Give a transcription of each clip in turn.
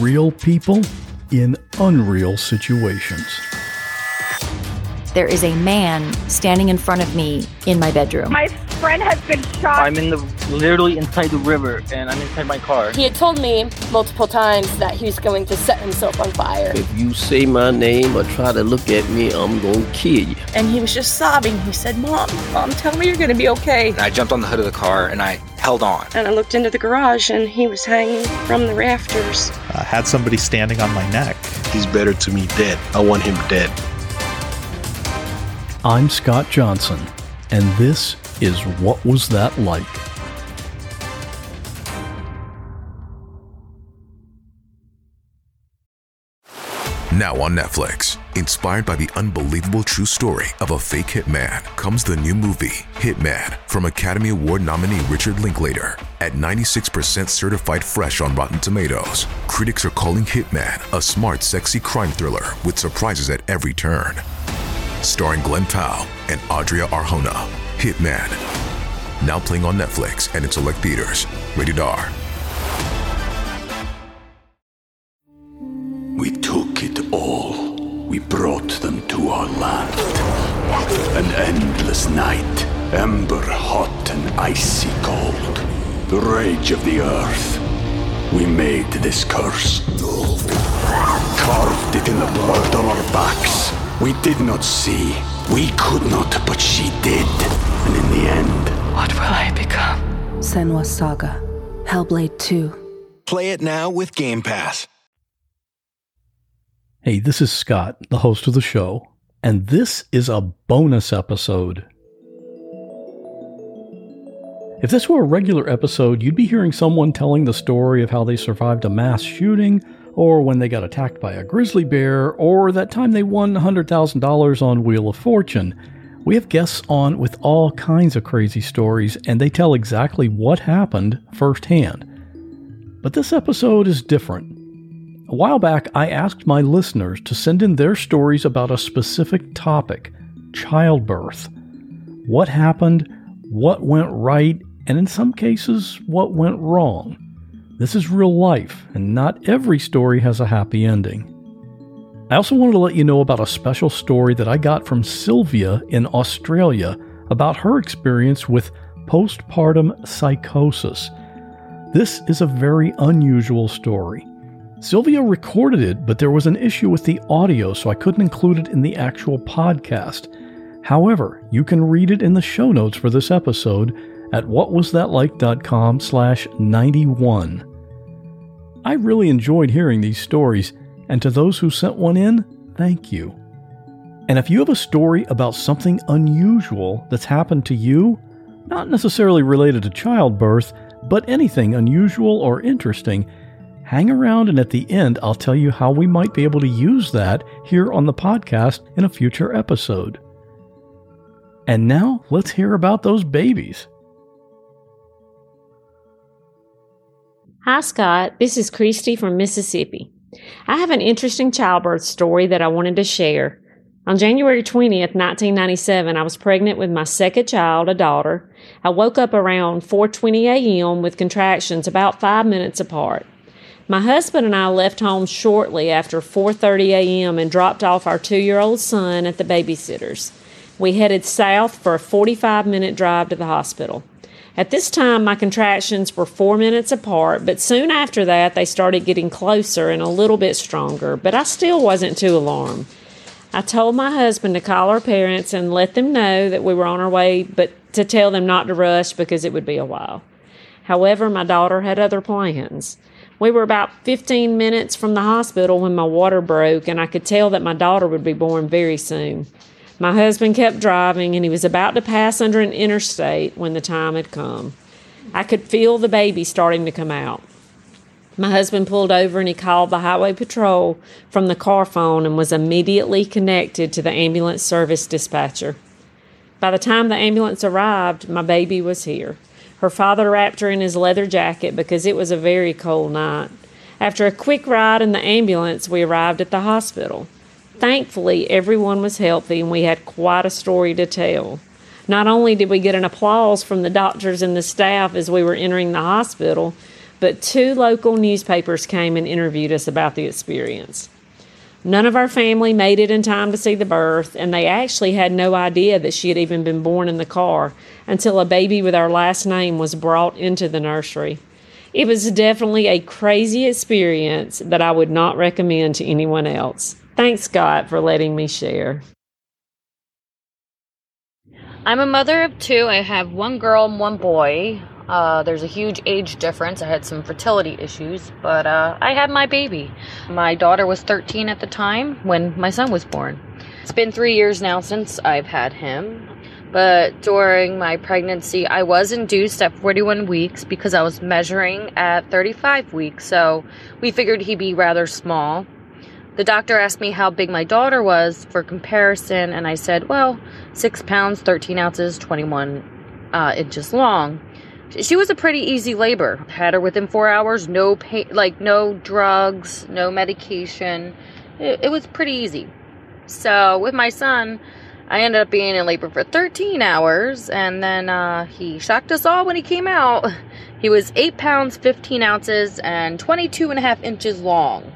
real people in unreal situations. There is a man standing in front of me in my bedroom. My friend has been shot. I'm in the literally inside the river and I'm inside my car. He had told me multiple times that he was going to set himself on fire. If you say my name or try to look at me, I'm gonna kill you. And he was just sobbing. He said, Mom, Mom, tell me you're gonna be okay. And I jumped on the hood of the car and I held on. And I looked into the garage and he was hanging from the rafters. I had somebody standing on my neck. He's better to me dead. I want him dead. I'm Scott Johnson, and this is What Was That Like? Now on Netflix, inspired by the unbelievable true story of a fake hitman, comes the new movie, Hitman, from Academy Award nominee Richard Linklater. At 96% certified fresh on Rotten Tomatoes, critics are calling Hitman a smart, sexy crime thriller with surprises at every turn. Starring Glen Powell and Adria Arjona, Hitman. Now playing on Netflix and in select theaters. Rated R. We took it all. We brought them to our land. An endless night, ember hot and icy cold. The rage of the earth. We made this curse. Carved it in the blood on our backs. We did not see. We could not, but she did. And in the end, what will I become? Senua's Saga, Hellblade 2. Play it now with Game Pass. Hey, this is Scott, the host of the show, and this is a bonus episode. If this were a regular episode, you'd be hearing someone telling the story of how they survived a mass shooting, or when they got attacked by a grizzly bear, or that time they won $100,000 on Wheel of Fortune. We have guests on with all kinds of crazy stories, and they tell exactly what happened firsthand. But this episode is different. A while back, I asked my listeners to send in their stories about a specific topic childbirth. What happened, what went right, and in some cases, what went wrong. This is real life, and not every story has a happy ending. I also wanted to let you know about a special story that I got from Sylvia in Australia about her experience with postpartum psychosis. This is a very unusual story. Sylvia recorded it, but there was an issue with the audio, so I couldn't include it in the actual podcast. However, you can read it in the show notes for this episode at whatwasthatlike.com slash 91. I really enjoyed hearing these stories, and to those who sent one in, thank you. And if you have a story about something unusual that's happened to you, not necessarily related to childbirth, but anything unusual or interesting, hang around and at the end I'll tell you how we might be able to use that here on the podcast in a future episode. And now let's hear about those babies. Hi, Scott. This is Christy from Mississippi. I have an interesting childbirth story that I wanted to share. On January 20th, 1997, I was pregnant with my second child, a daughter. I woke up around 4:20 a.m. with contractions about 5 minutes apart. My husband and I left home shortly after 4:30 a.m. and dropped off our 2-year-old son at the babysitter's. We headed south for a 45-minute drive to the hospital. At this time, my contractions were four minutes apart, but soon after that, they started getting closer and a little bit stronger, but I still wasn't too alarmed. I told my husband to call our parents and let them know that we were on our way, but to tell them not to rush because it would be a while. However, my daughter had other plans. We were about 15 minutes from the hospital when my water broke, and I could tell that my daughter would be born very soon. My husband kept driving, and he was about to pass under an interstate when the time had come. I could feel the baby starting to come out. My husband pulled over and he called the highway patrol from the car phone and was immediately connected to the ambulance service dispatcher. By the time the ambulance arrived, my baby was here. Her father wrapped her in his leather jacket because it was a very cold night. After a quick ride in the ambulance, we arrived at the hospital. Thankfully, everyone was healthy and we had quite a story to tell. Not only did we get an applause from the doctors and the staff as we were entering the hospital, but two local newspapers came and interviewed us about the experience. None of our family made it in time to see the birth, and they actually had no idea that she had even been born in the car until a baby with our last name was brought into the nursery. It was definitely a crazy experience that I would not recommend to anyone else. Thanks, Scott, for letting me share. I'm a mother of two. I have one girl and one boy. Uh, there's a huge age difference. I had some fertility issues, but uh, I had my baby. My daughter was 13 at the time when my son was born. It's been three years now since I've had him, but during my pregnancy, I was induced at 41 weeks because I was measuring at 35 weeks, so we figured he'd be rather small. The doctor asked me how big my daughter was for comparison, and I said, well, 6 pounds, 13 ounces, 21 uh, inches long she was a pretty easy labor. Had her within four hours, no pain, like no drugs, no medication. It, it was pretty easy. So with my son, I ended up being in labor for 13 hours, and then uh, he shocked us all when he came out. He was 8 pounds, 15 ounces, and 22 and a half inches long.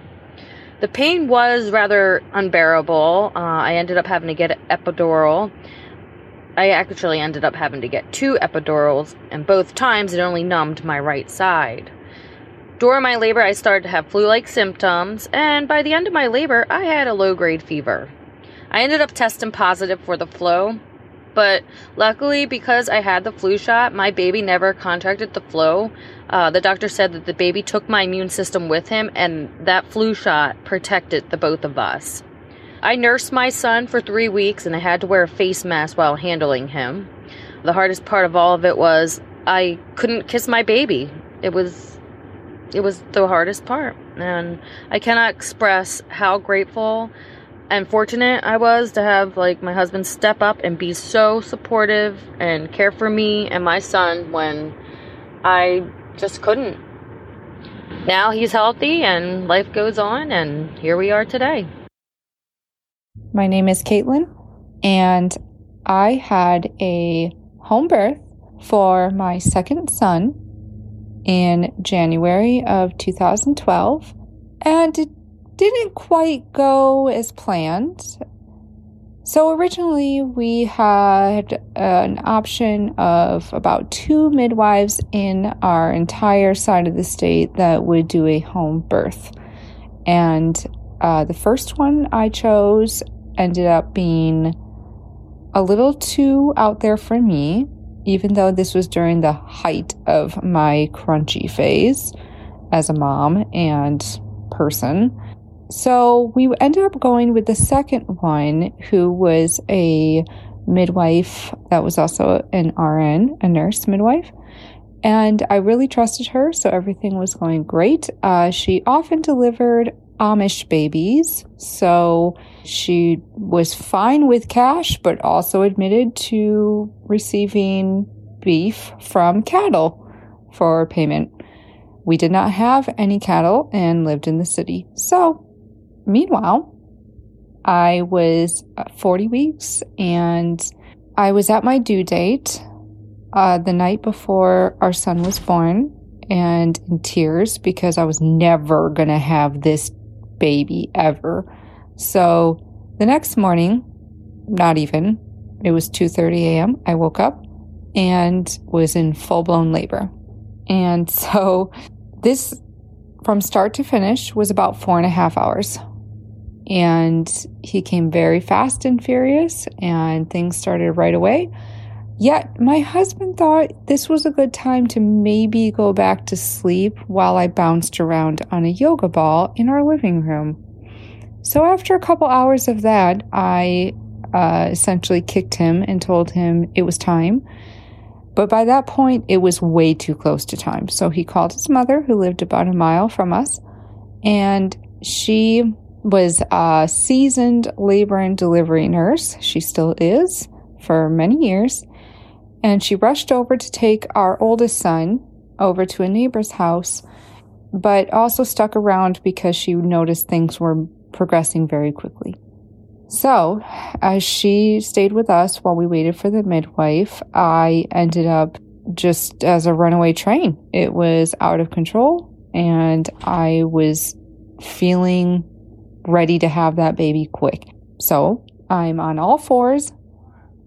The pain was rather unbearable. Uh, I ended up having to get epidural I actually ended up having to get two epidurals, and both times it only numbed my right side. During my labor, I started to have flu like symptoms, and by the end of my labor, I had a low grade fever. I ended up testing positive for the flu, but luckily, because I had the flu shot, my baby never contracted the flu. Uh, the doctor said that the baby took my immune system with him, and that flu shot protected the both of us. I nursed my son for three weeks and I had to wear a face mask while handling him. The hardest part of all of it was I couldn't kiss my baby. It was it was the hardest part. And I cannot express how grateful and fortunate I was to have like my husband step up and be so supportive and care for me and my son when I just couldn't. Now he's healthy and life goes on and here we are today. My name is Caitlin, and I had a home birth for my second son in January of 2012, and it didn't quite go as planned. So, originally, we had an option of about two midwives in our entire side of the state that would do a home birth. And uh, the first one I chose ended up being a little too out there for me, even though this was during the height of my crunchy phase as a mom and person. So we ended up going with the second one, who was a midwife that was also an RN, a nurse midwife. And I really trusted her, so everything was going great. Uh, she often delivered Amish babies. So she was fine with cash, but also admitted to receiving beef from cattle for payment. We did not have any cattle and lived in the city. So, meanwhile, I was 40 weeks and I was at my due date uh, the night before our son was born and in tears because I was never going to have this baby ever. So the next morning, not even, it was 2:30 a.m. I woke up and was in full-blown labor. And so this from start to finish was about four and a half hours. And he came very fast and furious, and things started right away. Yet my husband thought this was a good time to maybe go back to sleep while I bounced around on a yoga ball in our living room. So after a couple hours of that, I uh, essentially kicked him and told him it was time. But by that point, it was way too close to time. So he called his mother, who lived about a mile from us, and she was a seasoned labor and delivery nurse. She still is for many years. And she rushed over to take our oldest son over to a neighbor's house, but also stuck around because she noticed things were progressing very quickly. So, as she stayed with us while we waited for the midwife, I ended up just as a runaway train. It was out of control, and I was feeling ready to have that baby quick. So I'm on all fours,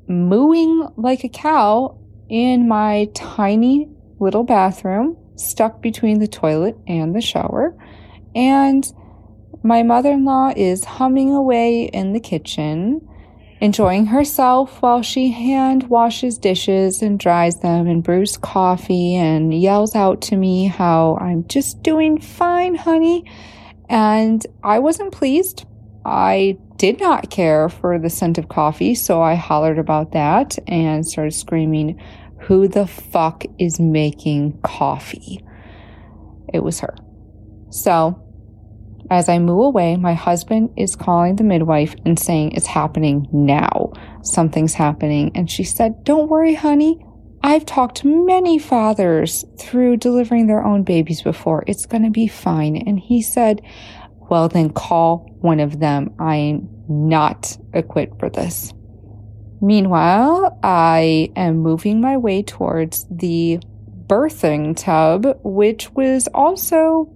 mooing like a cow in my tiny little bathroom, stuck between the toilet and the shower. And my mother in law is humming away in the kitchen, enjoying herself while she hand washes dishes and dries them and brews coffee and yells out to me how I'm just doing fine, honey. And I wasn't pleased. I did not care for the scent of coffee, so I hollered about that and started screaming, Who the fuck is making coffee? It was her. So, as I move away, my husband is calling the midwife and saying, It's happening now. Something's happening. And she said, Don't worry, honey. I've talked many fathers through delivering their own babies before. It's going to be fine. And he said, well, then call one of them. I'm not equipped for this. Meanwhile, I am moving my way towards the birthing tub, which was also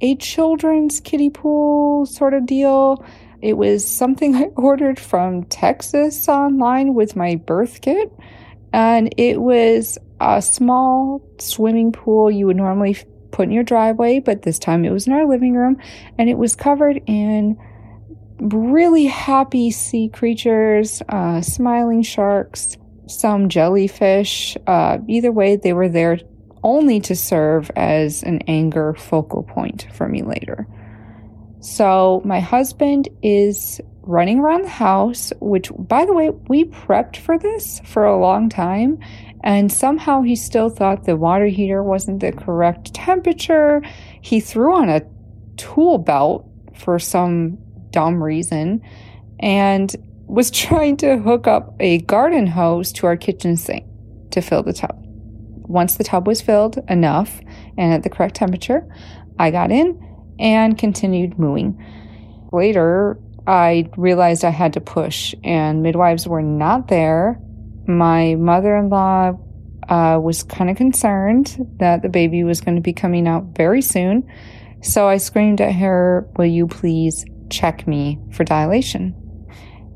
a children's kiddie pool sort of deal. It was something I ordered from Texas online with my birth kit. And it was a small swimming pool you would normally put in your driveway, but this time it was in our living room and it was covered in really happy sea creatures, uh, smiling sharks, some jellyfish. Uh, either way, they were there only to serve as an anger focal point for me later. So my husband is running around the house, which, by the way, we prepped for this for a long time. And somehow he still thought the water heater wasn't the correct temperature. He threw on a tool belt for some dumb reason and was trying to hook up a garden hose to our kitchen sink to fill the tub. Once the tub was filled enough and at the correct temperature, I got in and continued mooing. Later, I realized I had to push, and midwives were not there. My mother in law uh, was kind of concerned that the baby was going to be coming out very soon. So I screamed at her, Will you please check me for dilation?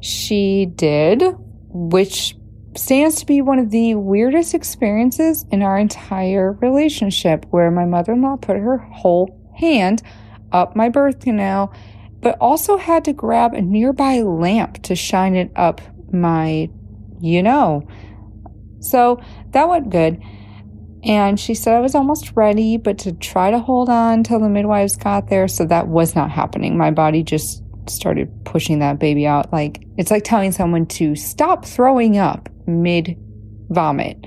She did, which stands to be one of the weirdest experiences in our entire relationship, where my mother in law put her whole hand up my birth canal but also had to grab a nearby lamp to shine it up my, you know. So that went good. And she said I was almost ready, but to try to hold on till the midwives got there. So that was not happening. My body just started pushing that baby out. Like, it's like telling someone to stop throwing up mid vomit.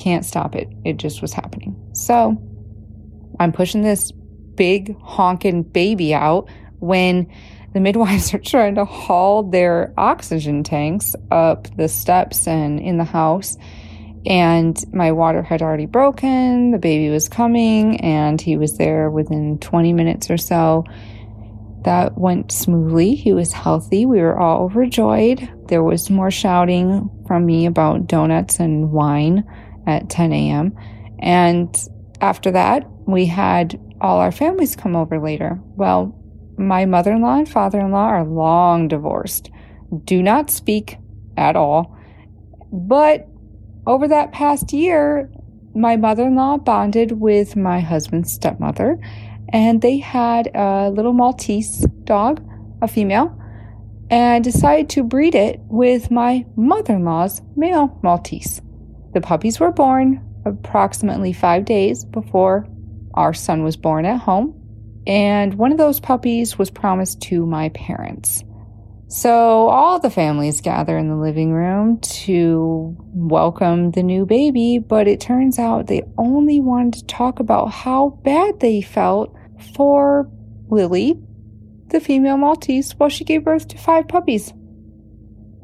Can't stop it. It just was happening. So I'm pushing this big honking baby out when the midwives are trying to haul their oxygen tanks up the steps and in the house. And my water had already broken, the baby was coming, and he was there within 20 minutes or so. That went smoothly. He was healthy. We were all overjoyed. There was more shouting from me about donuts and wine at 10 a.m. And after that, we had all our families come over later. Well, my mother in law and father in law are long divorced, do not speak at all. But over that past year, my mother in law bonded with my husband's stepmother, and they had a little Maltese dog, a female, and decided to breed it with my mother in law's male Maltese. The puppies were born approximately five days before our son was born at home and one of those puppies was promised to my parents. So all the families gather in the living room to welcome the new baby, but it turns out they only wanted to talk about how bad they felt for Lily, the female Maltese, while she gave birth to five puppies.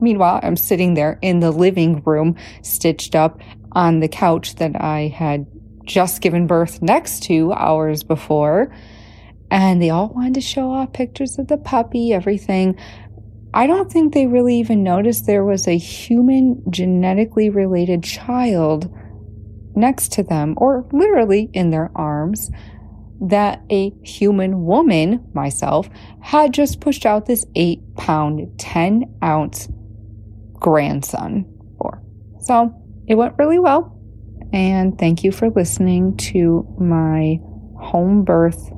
Meanwhile, I'm sitting there in the living room, stitched up on the couch that I had just given birth next to hours before and they all wanted to show off pictures of the puppy, everything. I don't think they really even noticed there was a human genetically related child next to them, or literally in their arms, that a human woman, myself, had just pushed out this eight pound, 10 ounce grandson for. So it went really well. And thank you for listening to my home birth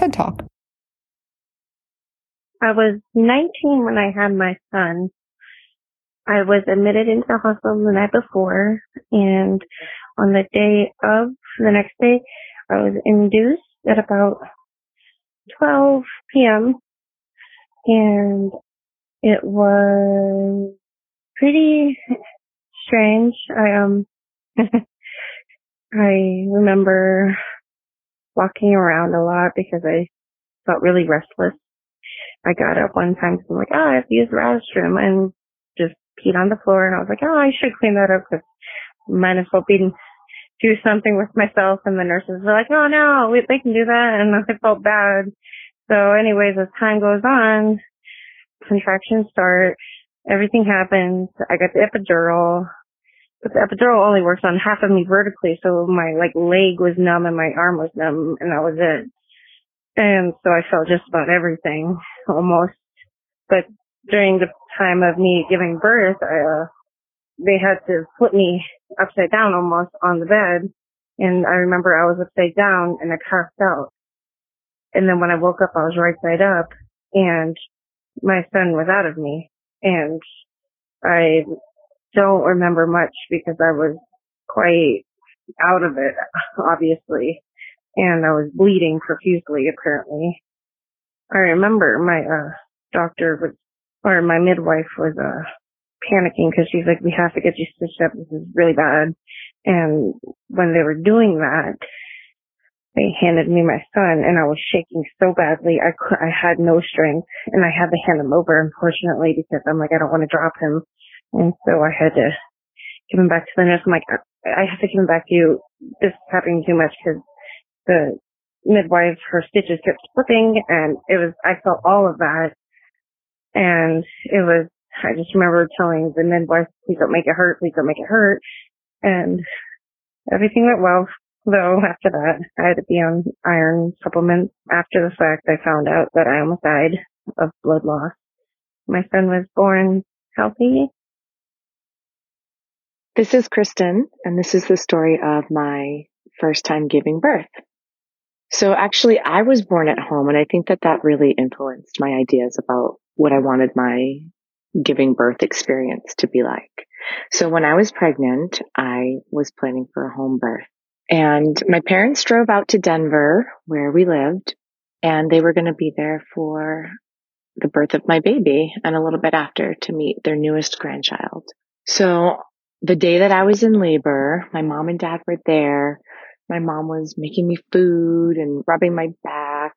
TED Talk. I was 19 when I had my son. I was admitted into the hospital the night before, and on the day of the next day, I was induced at about 12 p.m. and it was pretty strange. I um I remember walking around a lot because I felt really restless. I got up one time and I'm like, oh, I have to use the restroom and just peed on the floor and I was like, oh, I should clean that up because might as well be do something with myself and the nurses were like, oh no, we, they can do that and I felt bad. So anyways, as time goes on, contractions start, everything happens. I got the epidural, but the epidural only works on half of me vertically, so my like leg was numb and my arm was numb and that was it. And so I felt just about everything almost. But during the time of me giving birth, I, uh, they had to put me upside down almost on the bed. And I remember I was upside down and I passed out. And then when I woke up, I was right side up and my son was out of me. And I don't remember much because I was quite out of it, obviously. And I was bleeding profusely, apparently. I remember my, uh, doctor was, or my midwife was, uh, panicking because she's like, we have to get you stitched up. This is really bad. And when they were doing that, they handed me my son and I was shaking so badly. I could, I had no strength and I had to hand him over, unfortunately, because I'm like, I don't want to drop him. And so I had to give him back to the nurse. I'm like, I have to give him back to you. This is happening too much because the midwife, her stitches kept slipping and it was, I felt all of that. And it was I just remember telling the midwife, please don't make it hurt, please don't make it hurt. And everything went well. Though after that, I had to be on iron supplements. After the fact, I found out that I almost died of blood loss. My son was born healthy. This is Kristen, and this is the story of my first time giving birth. So actually, I was born at home, and I think that that really influenced my ideas about what I wanted my giving birth experience to be like. So when I was pregnant, I was planning for a home birth and my parents drove out to Denver where we lived and they were going to be there for the birth of my baby and a little bit after to meet their newest grandchild. So the day that I was in labor, my mom and dad were there. My mom was making me food and rubbing my back.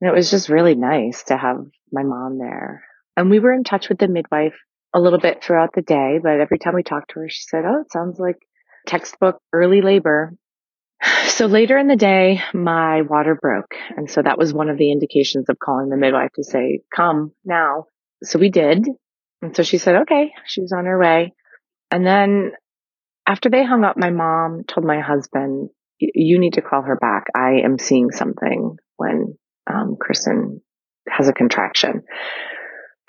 And it was just really nice to have my mom there. And we were in touch with the midwife a little bit throughout the day, but every time we talked to her, she said, Oh, it sounds like textbook early labor. So later in the day, my water broke. And so that was one of the indications of calling the midwife to say, come now. So we did. And so she said, okay, she was on her way. And then after they hung up, my mom told my husband, you need to call her back. I am seeing something when um, Kristen has a contraction.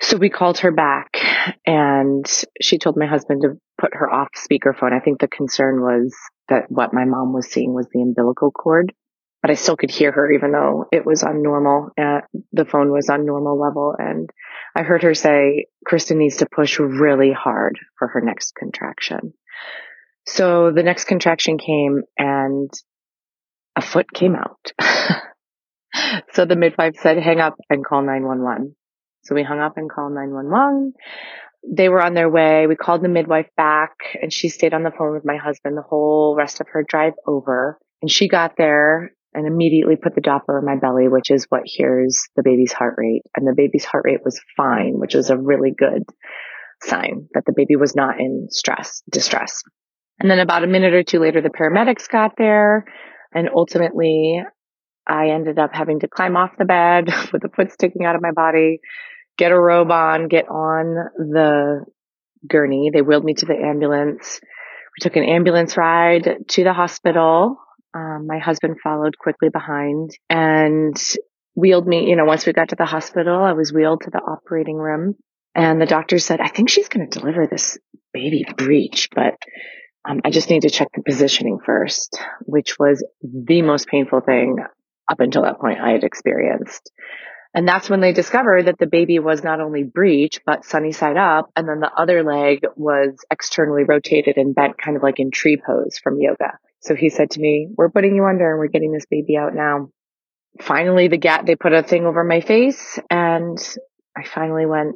So we called her back and she told my husband to put her off speakerphone. I think the concern was that what my mom was seeing was the umbilical cord, but I still could hear her even though it was on normal. Uh, the phone was on normal level. And I heard her say, Kristen needs to push really hard for her next contraction. So the next contraction came and a foot came out. so the midwife said, hang up and call 911. So we hung up and called 911. They were on their way. We called the midwife back and she stayed on the phone with my husband the whole rest of her drive over. And she got there and immediately put the Doppler in my belly, which is what hears the baby's heart rate. And the baby's heart rate was fine, which was a really good sign that the baby was not in stress, distress. And then about a minute or two later, the paramedics got there and ultimately I ended up having to climb off the bed with a foot sticking out of my body get a robe on, get on the gurney. They wheeled me to the ambulance. We took an ambulance ride to the hospital. Um, my husband followed quickly behind and wheeled me, you know, once we got to the hospital, I was wheeled to the operating room and the doctor said, I think she's going to deliver this baby breech, but um, I just need to check the positioning first, which was the most painful thing up until that point I had experienced. And that's when they discovered that the baby was not only breech, but sunny side up. And then the other leg was externally rotated and bent kind of like in tree pose from yoga. So he said to me, we're putting you under and we're getting this baby out now. Finally, the gat, they put a thing over my face and I finally went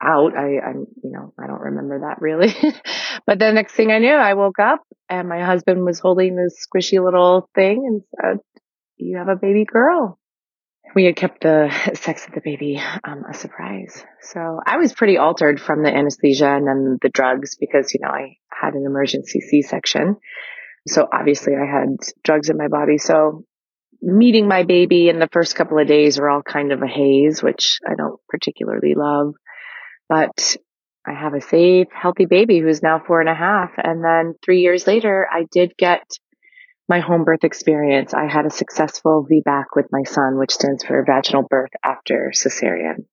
out. I, I'm, you know, I don't remember that really. but the next thing I knew, I woke up and my husband was holding this squishy little thing and said, you have a baby girl. We had kept the sex of the baby um, a surprise. So I was pretty altered from the anesthesia and then the drugs because, you know, I had an emergency C-section. So obviously I had drugs in my body. So meeting my baby in the first couple of days were all kind of a haze, which I don't particularly love. But I have a safe, healthy baby who's now four and a half. And then three years later, I did get my home birth experience. I had a successful VBAC with my son, which stands for vaginal birth after cesarean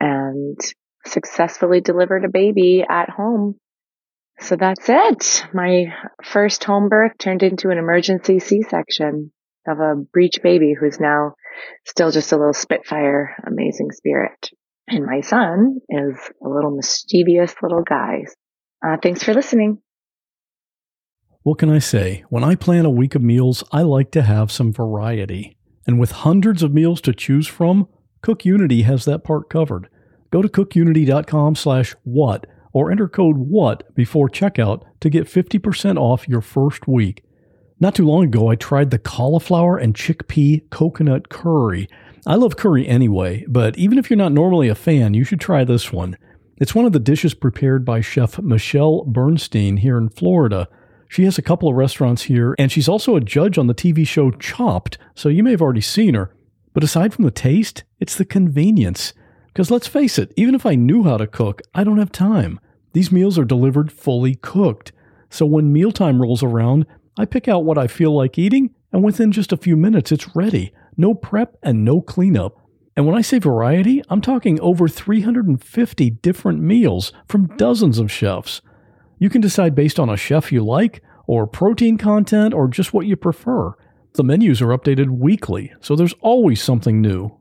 and successfully delivered a baby at home. So that's it. My first home birth turned into an emergency C-section of a breech baby who's now still just a little spitfire, amazing spirit. And my son is a little mischievous little guy. Uh, thanks for listening. What can I say? When I plan a week of meals, I like to have some variety. And with hundreds of meals to choose from, CookUnity has that part covered. Go to cookunity.com slash what or enter code WHAT before checkout to get 50% off your first week. Not too long ago, I tried the cauliflower and chickpea coconut curry. I love curry anyway, but even if you're not normally a fan, you should try this one. It's one of the dishes prepared by chef Michelle Bernstein here in Florida. She has a couple of restaurants here, and she's also a judge on the TV show Chopped, so you may have already seen her. But aside from the taste, it's the convenience. Because let's face it, even if I knew how to cook, I don't have time. These meals are delivered fully cooked. So when mealtime rolls around, I pick out what I feel like eating, and within just a few minutes, it's ready. No prep and no cleanup. And when I say variety, I'm talking over 350 different meals from dozens of chefs. You can decide based on a chef you like, or protein content, or just what you prefer. The menus are updated weekly, so there's always something new.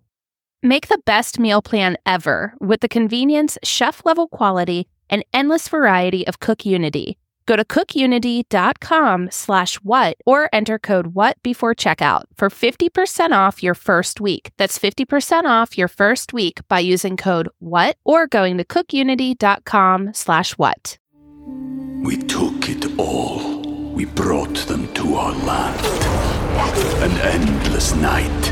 Make the best meal plan ever with the convenience, chef level quality, and endless variety of CookUnity. Go to cookunity.com slash what or enter code what before checkout for 50% off your first week. That's 50% off your first week by using code what or going to cookunity.com slash what. We took it all. We brought them to our land. An endless night,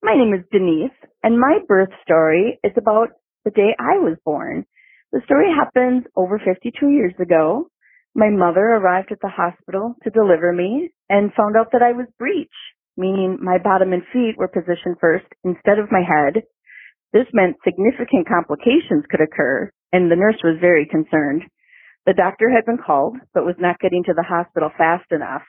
My name is Denise, and my birth story is about the day I was born. The story happens over 52 years ago. My mother arrived at the hospital to deliver me and found out that I was breech, meaning my bottom and feet were positioned first instead of my head. This meant significant complications could occur, and the nurse was very concerned. The doctor had been called, but was not getting to the hospital fast enough.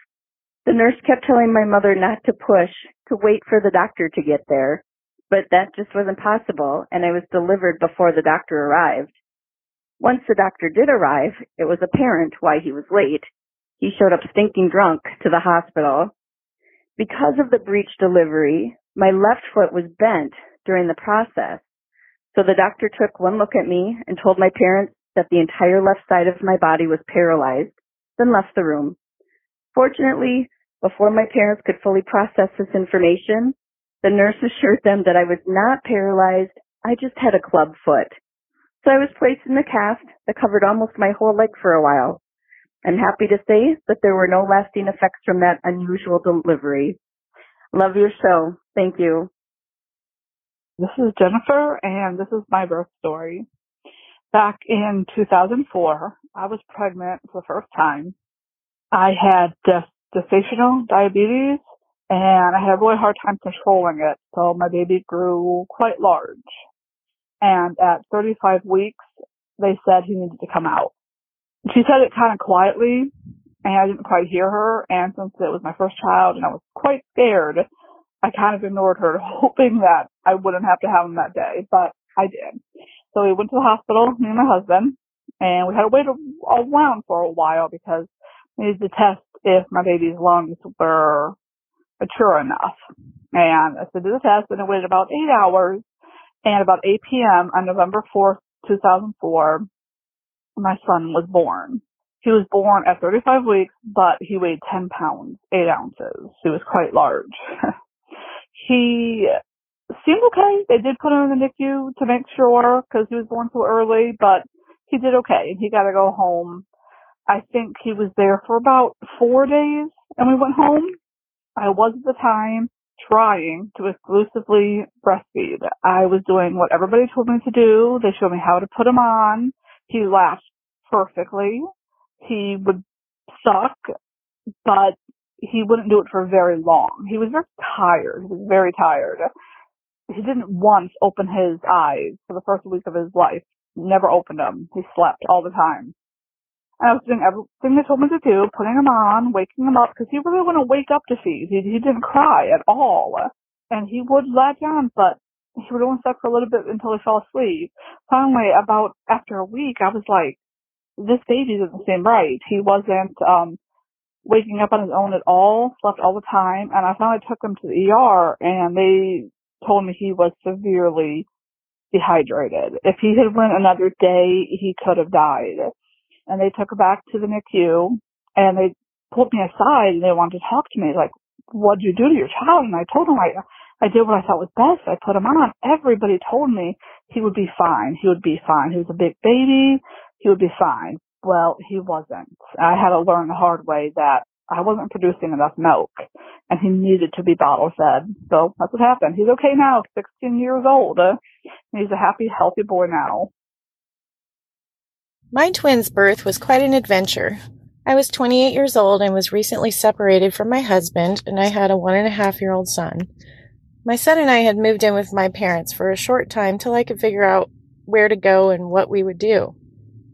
The nurse kept telling my mother not to push, to wait for the doctor to get there, but that just wasn't possible, and I was delivered before the doctor arrived. Once the doctor did arrive, it was apparent why he was late. He showed up stinking drunk to the hospital. Because of the breech delivery, My left foot was bent during the process. So the doctor took one look at me and told my parents that the entire left side of my body was paralyzed, then left the room. Fortunately, before my parents could fully process this information, the nurse assured them that I was not paralyzed, I just had a club foot. So I was placed in the cast that covered almost my whole leg for a while. I'm happy to say that there were no lasting effects from that unusual delivery. Love your show. Thank you. This is Jennifer, and this is my birth story. Back in 2004, I was pregnant for the first time. I had gestational diabetes, and I had a really hard time controlling it, so my baby grew quite large. And at 35 weeks, they said he needed to come out. She said it kind of quietly, and I didn't quite hear her, and since it was my first child and I was quite scared, I kind of ignored her, hoping that I wouldn't have to have him that day, but I did. So we went to the hospital, me and my husband, and we had to wait around for a while because we needed to test if my baby's lungs were mature enough. And so did the test and it waited about eight hours and about 8 p.m. on November 4th, 2004, my son was born. He was born at 35 weeks, but he weighed 10 pounds, 8 ounces. He was quite large. he seemed okay. They did put him in the NICU to make sure because he was born so early, but he did okay. He got to go home. I think he was there for about four days and we went home. I was at the time trying to exclusively breastfeed. I was doing what everybody told me to do. They showed me how to put him on. He latched perfectly. He would suck, but he wouldn't do it for very long. He was very tired. He was very tired. He didn't once open his eyes for the first week of his life. Never opened them. He slept all the time. And I was doing everything they told me to do, putting him on, waking him up, because he really wouldn't wake up to feed. He, he didn't cry at all. And he would latch on, but he would only suck for a little bit until he fell asleep. Finally, about after a week, I was like, this baby doesn't seem right. He wasn't, um, waking up on his own at all, slept all the time, and I finally took him to the ER and they told me he was severely dehydrated. If he had went another day, he could have died. And they took her back to the NICU and they pulled me aside and they wanted to talk to me like, what'd you do to your child? And I told them I, I did what I thought was best. I put him on. Everybody told me he would be fine. He would be fine. He was a big baby. He would be fine. Well, he wasn't. I had to learn the hard way that I wasn't producing enough milk and he needed to be bottle fed. So that's what happened. He's okay now, 16 years old. He's a happy, healthy boy now. My twins' birth was quite an adventure. I was 28 years old and was recently separated from my husband, and I had a one and a half year old son. My son and I had moved in with my parents for a short time till I could figure out where to go and what we would do.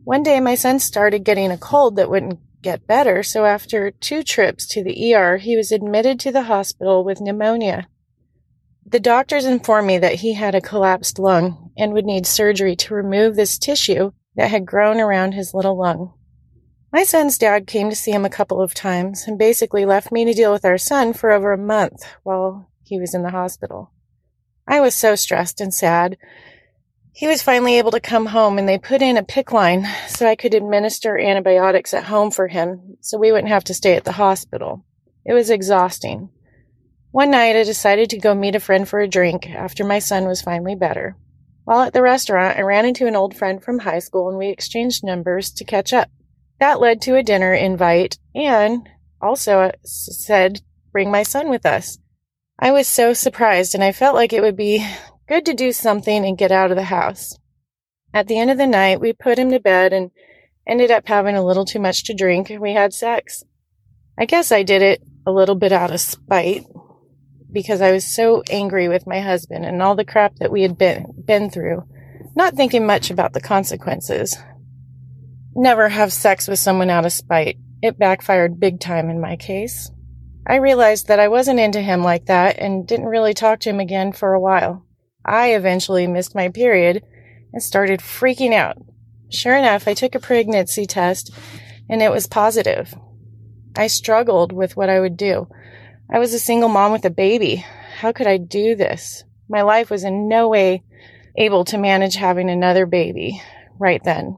One day, my son started getting a cold that wouldn't get better, so after two trips to the ER, he was admitted to the hospital with pneumonia. The doctors informed me that he had a collapsed lung and would need surgery to remove this tissue that had grown around his little lung. My son's dad came to see him a couple of times and basically left me to deal with our son for over a month while he was in the hospital. I was so stressed and sad he was finally able to come home and they put in a PICC line so I could administer antibiotics at home for him so we wouldn't have to stay at the hospital. It was exhausting. One night I decided to go meet a friend for a drink after my son was finally better. While at the restaurant, I ran into an old friend from high school and we exchanged numbers to catch up. That led to a dinner invite and also said, bring my son with us. I was so surprised and I felt like it would be Good to do something and get out of the house. At the end of the night, we put him to bed and ended up having a little too much to drink and we had sex. I guess I did it a little bit out of spite because I was so angry with my husband and all the crap that we had been, been through, not thinking much about the consequences. Never have sex with someone out of spite. It backfired big time in my case. I realized that I wasn't into him like that and didn't really talk to him again for a while. I eventually missed my period and started freaking out. Sure enough, I took a pregnancy test and it was positive. I struggled with what I would do. I was a single mom with a baby. How could I do this? My life was in no way able to manage having another baby right then.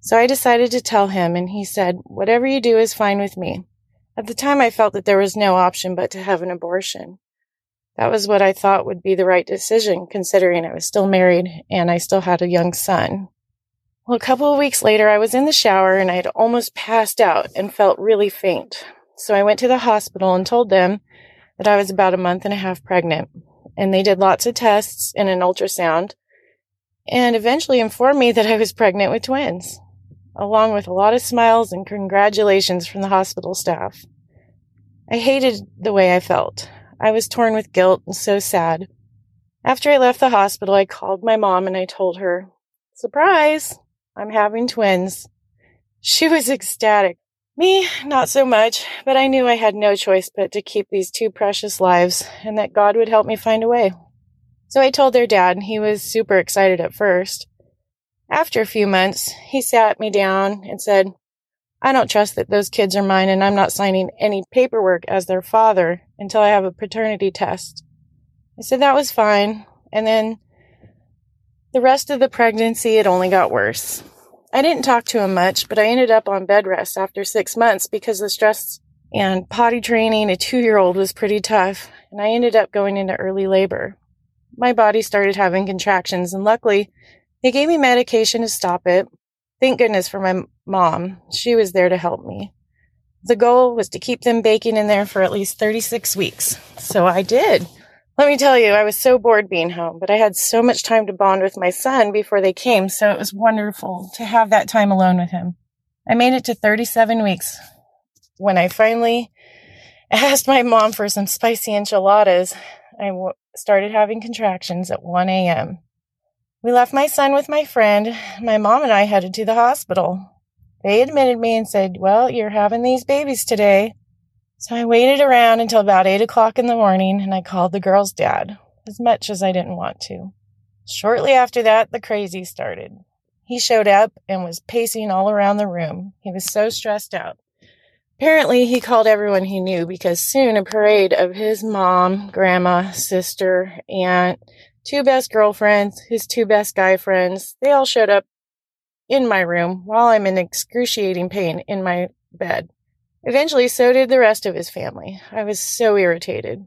So I decided to tell him, and he said, Whatever you do is fine with me. At the time, I felt that there was no option but to have an abortion. That was what I thought would be the right decision, considering I was still married and I still had a young son. Well, a couple of weeks later, I was in the shower and I had almost passed out and felt really faint. So I went to the hospital and told them that I was about a month and a half pregnant. And they did lots of tests and an ultrasound and eventually informed me that I was pregnant with twins, along with a lot of smiles and congratulations from the hospital staff. I hated the way I felt. I was torn with guilt and so sad. After I left the hospital, I called my mom and I told her, Surprise! I'm having twins. She was ecstatic. Me, not so much, but I knew I had no choice but to keep these two precious lives and that God would help me find a way. So I told their dad, and he was super excited at first. After a few months, he sat me down and said, I don't trust that those kids are mine, and I'm not signing any paperwork as their father until I have a paternity test. I said that was fine, and then the rest of the pregnancy, it only got worse. I didn't talk to him much, but I ended up on bed rest after six months because the stress and potty training a two year old was pretty tough, and I ended up going into early labor. My body started having contractions, and luckily, they gave me medication to stop it. Thank goodness for my mom. She was there to help me. The goal was to keep them baking in there for at least 36 weeks. So I did. Let me tell you, I was so bored being home, but I had so much time to bond with my son before they came, so it was wonderful to have that time alone with him. I made it to 37 weeks when I finally asked my mom for some spicy enchiladas. I w- started having contractions at 1 a.m. We left my son with my friend. My mom and I headed to the hospital. They admitted me and said, Well, you're having these babies today. So I waited around until about 8 o'clock in the morning and I called the girl's dad, as much as I didn't want to. Shortly after that, the crazy started. He showed up and was pacing all around the room. He was so stressed out. Apparently, he called everyone he knew because soon a parade of his mom, grandma, sister, aunt, two best girlfriends, his two best guy friends, they all showed up in my room while I'm in excruciating pain in my bed. Eventually, so did the rest of his family. I was so irritated.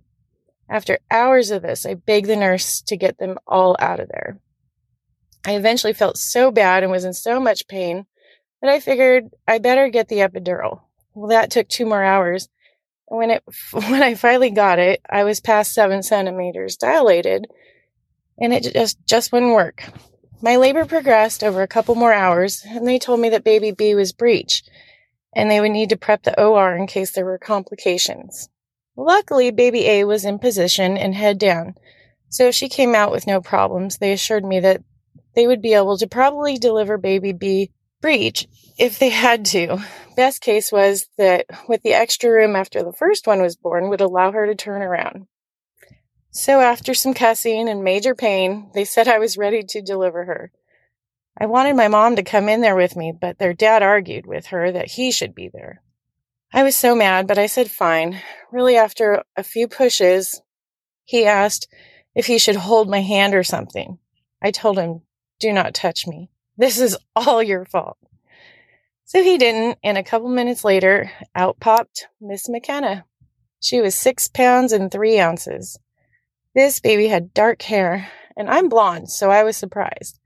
After hours of this, I begged the nurse to get them all out of there. I eventually felt so bad and was in so much pain that I figured I better get the epidural. Well, that took two more hours. When it, when I finally got it, I was past seven centimeters dilated and it just, just wouldn't work. My labor progressed over a couple more hours and they told me that baby B was breech and they would need to prep the OR in case there were complications. Luckily, baby A was in position and head down, so she came out with no problems. They assured me that they would be able to probably deliver baby B breech if they had to. Best case was that with the extra room after the first one was born would allow her to turn around. So after some cussing and major pain, they said I was ready to deliver her. I wanted my mom to come in there with me, but their dad argued with her that he should be there. I was so mad, but I said fine. Really, after a few pushes, he asked if he should hold my hand or something. I told him, do not touch me. This is all your fault. So he didn't, and a couple minutes later, out popped Miss McKenna. She was six pounds and three ounces. This baby had dark hair, and I'm blonde, so I was surprised.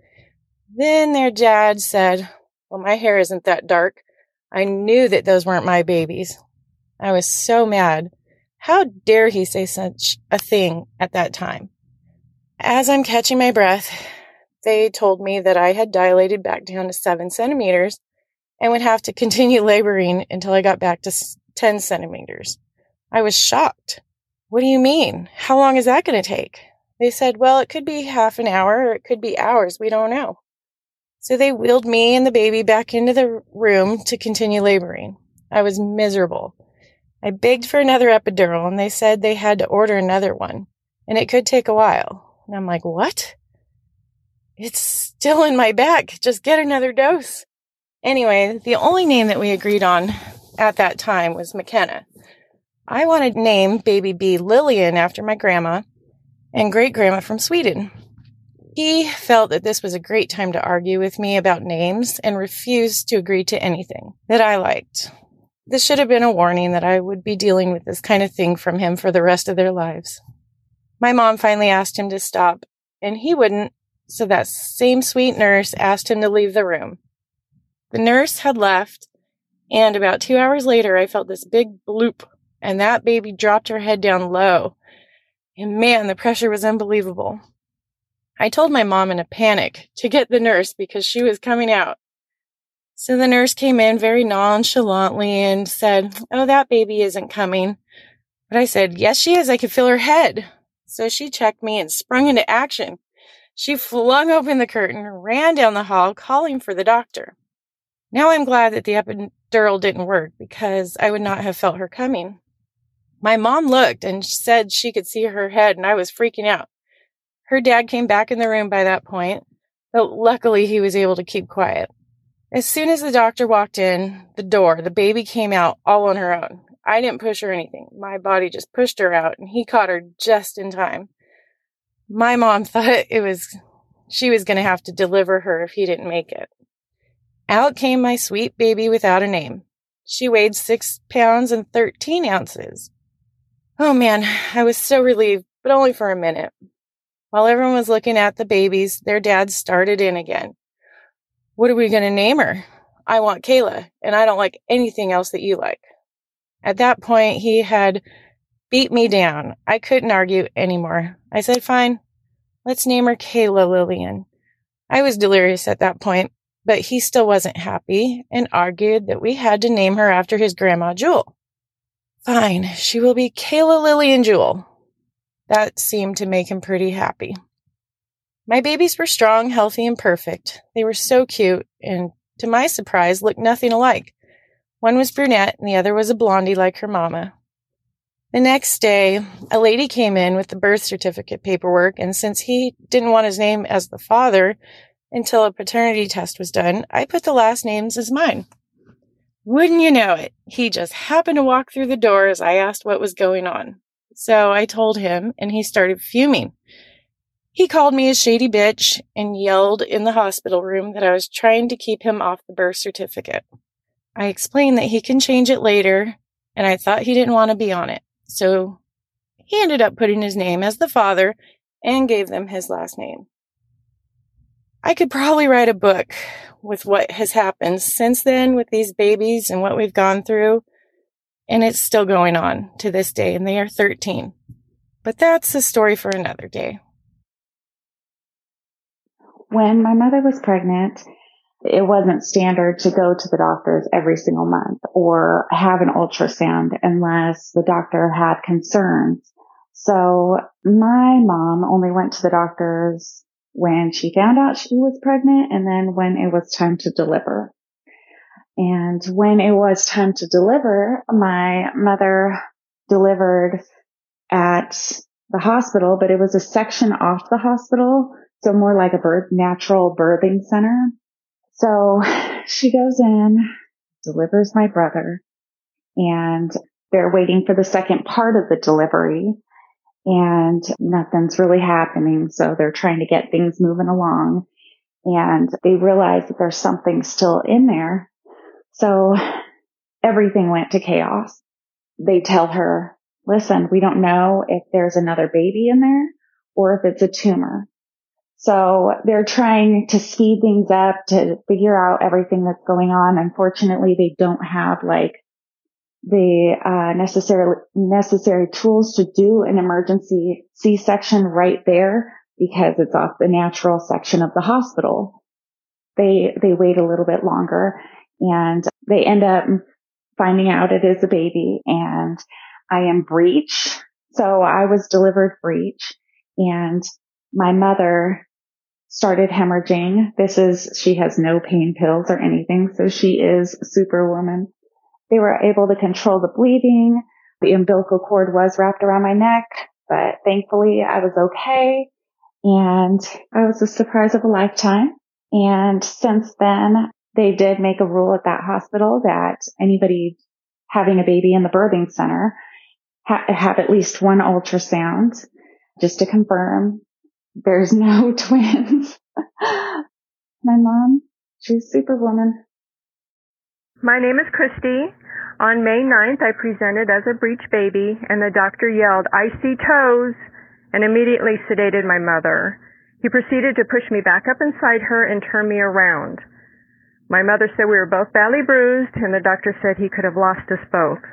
Then their dad said, Well, my hair isn't that dark. I knew that those weren't my babies. I was so mad. How dare he say such a thing at that time? As I'm catching my breath, they told me that I had dilated back down to seven centimeters and would have to continue laboring until I got back to 10 centimeters. I was shocked. What do you mean? How long is that going to take? They said, well, it could be half an hour or it could be hours. We don't know. So they wheeled me and the baby back into the room to continue laboring. I was miserable. I begged for another epidural and they said they had to order another one and it could take a while. And I'm like, what? It's still in my back. Just get another dose. Anyway, the only name that we agreed on at that time was McKenna. I wanted to name baby B Lillian after my grandma, and great grandma from Sweden. He felt that this was a great time to argue with me about names and refused to agree to anything that I liked. This should have been a warning that I would be dealing with this kind of thing from him for the rest of their lives. My mom finally asked him to stop, and he wouldn't, so that same sweet nurse asked him to leave the room. The nurse had left, and about two hours later, I felt this big bloop, and that baby dropped her head down low. And man, the pressure was unbelievable. I told my mom in a panic to get the nurse because she was coming out. So the nurse came in very nonchalantly and said, Oh, that baby isn't coming. But I said, Yes, she is. I could feel her head. So she checked me and sprung into action. She flung open the curtain, ran down the hall, calling for the doctor. Now I'm glad that the epidural didn't work because I would not have felt her coming. My mom looked and said she could see her head, and I was freaking out. Her dad came back in the room by that point, but luckily he was able to keep quiet. As soon as the doctor walked in the door, the baby came out all on her own. I didn't push her anything. My body just pushed her out, and he caught her just in time. My mom thought it was she was going to have to deliver her if he didn't make it. Out came my sweet baby without a name. She weighed six pounds and 13 ounces. Oh man, I was so relieved, but only for a minute. While everyone was looking at the babies, their dad started in again. What are we going to name her? I want Kayla, and I don't like anything else that you like. At that point, he had beat me down. I couldn't argue anymore. I said, fine, let's name her Kayla Lillian. I was delirious at that point, but he still wasn't happy and argued that we had to name her after his grandma Jewel. Fine, she will be Kayla Lillian Jewel. That seemed to make him pretty happy. My babies were strong, healthy, and perfect. They were so cute, and to my surprise, looked nothing alike. One was brunette, and the other was a blondie like her mama. The next day, a lady came in with the birth certificate paperwork, and since he didn't want his name as the father until a paternity test was done, I put the last names as mine. Wouldn't you know it? He just happened to walk through the door as I asked what was going on. So I told him, and he started fuming. He called me a shady bitch and yelled in the hospital room that I was trying to keep him off the birth certificate. I explained that he can change it later, and I thought he didn't want to be on it. So he ended up putting his name as the father and gave them his last name. I could probably write a book with what has happened since then with these babies and what we've gone through. And it's still going on to this day, and they are 13. But that's a story for another day. When my mother was pregnant, it wasn't standard to go to the doctors every single month or have an ultrasound unless the doctor had concerns. So my mom only went to the doctors when she found out she was pregnant and then when it was time to deliver. And when it was time to deliver, my mother delivered at the hospital, but it was a section off the hospital. So more like a birth, natural birthing center. So she goes in, delivers my brother and they're waiting for the second part of the delivery and nothing's really happening. So they're trying to get things moving along and they realize that there's something still in there so everything went to chaos. They tell her, listen, we don't know if there's another baby in there or if it's a tumor. So they're trying to speed things up to figure out everything that's going on. Unfortunately, they don't have like the uh, necessary necessary tools to do an emergency C-section right there because it's off the natural section of the hospital. They they wait a little bit longer and they end up finding out it is a baby and I am breech. So I was delivered breech and my mother started hemorrhaging. This is, she has no pain pills or anything. So she is superwoman. They were able to control the bleeding. The umbilical cord was wrapped around my neck, but thankfully I was okay. And I was a surprise of a lifetime. And since then, they did make a rule at that hospital that anybody having a baby in the birthing center ha- have at least one ultrasound just to confirm, there's no twins. My mom, she's superwoman. My name is Christy. On May 9th, I presented as a breech baby, and the doctor yelled, I see toes, and immediately sedated my mother. He proceeded to push me back up inside her and turn me around. My mother said we were both badly bruised, and the doctor said he could have lost us both.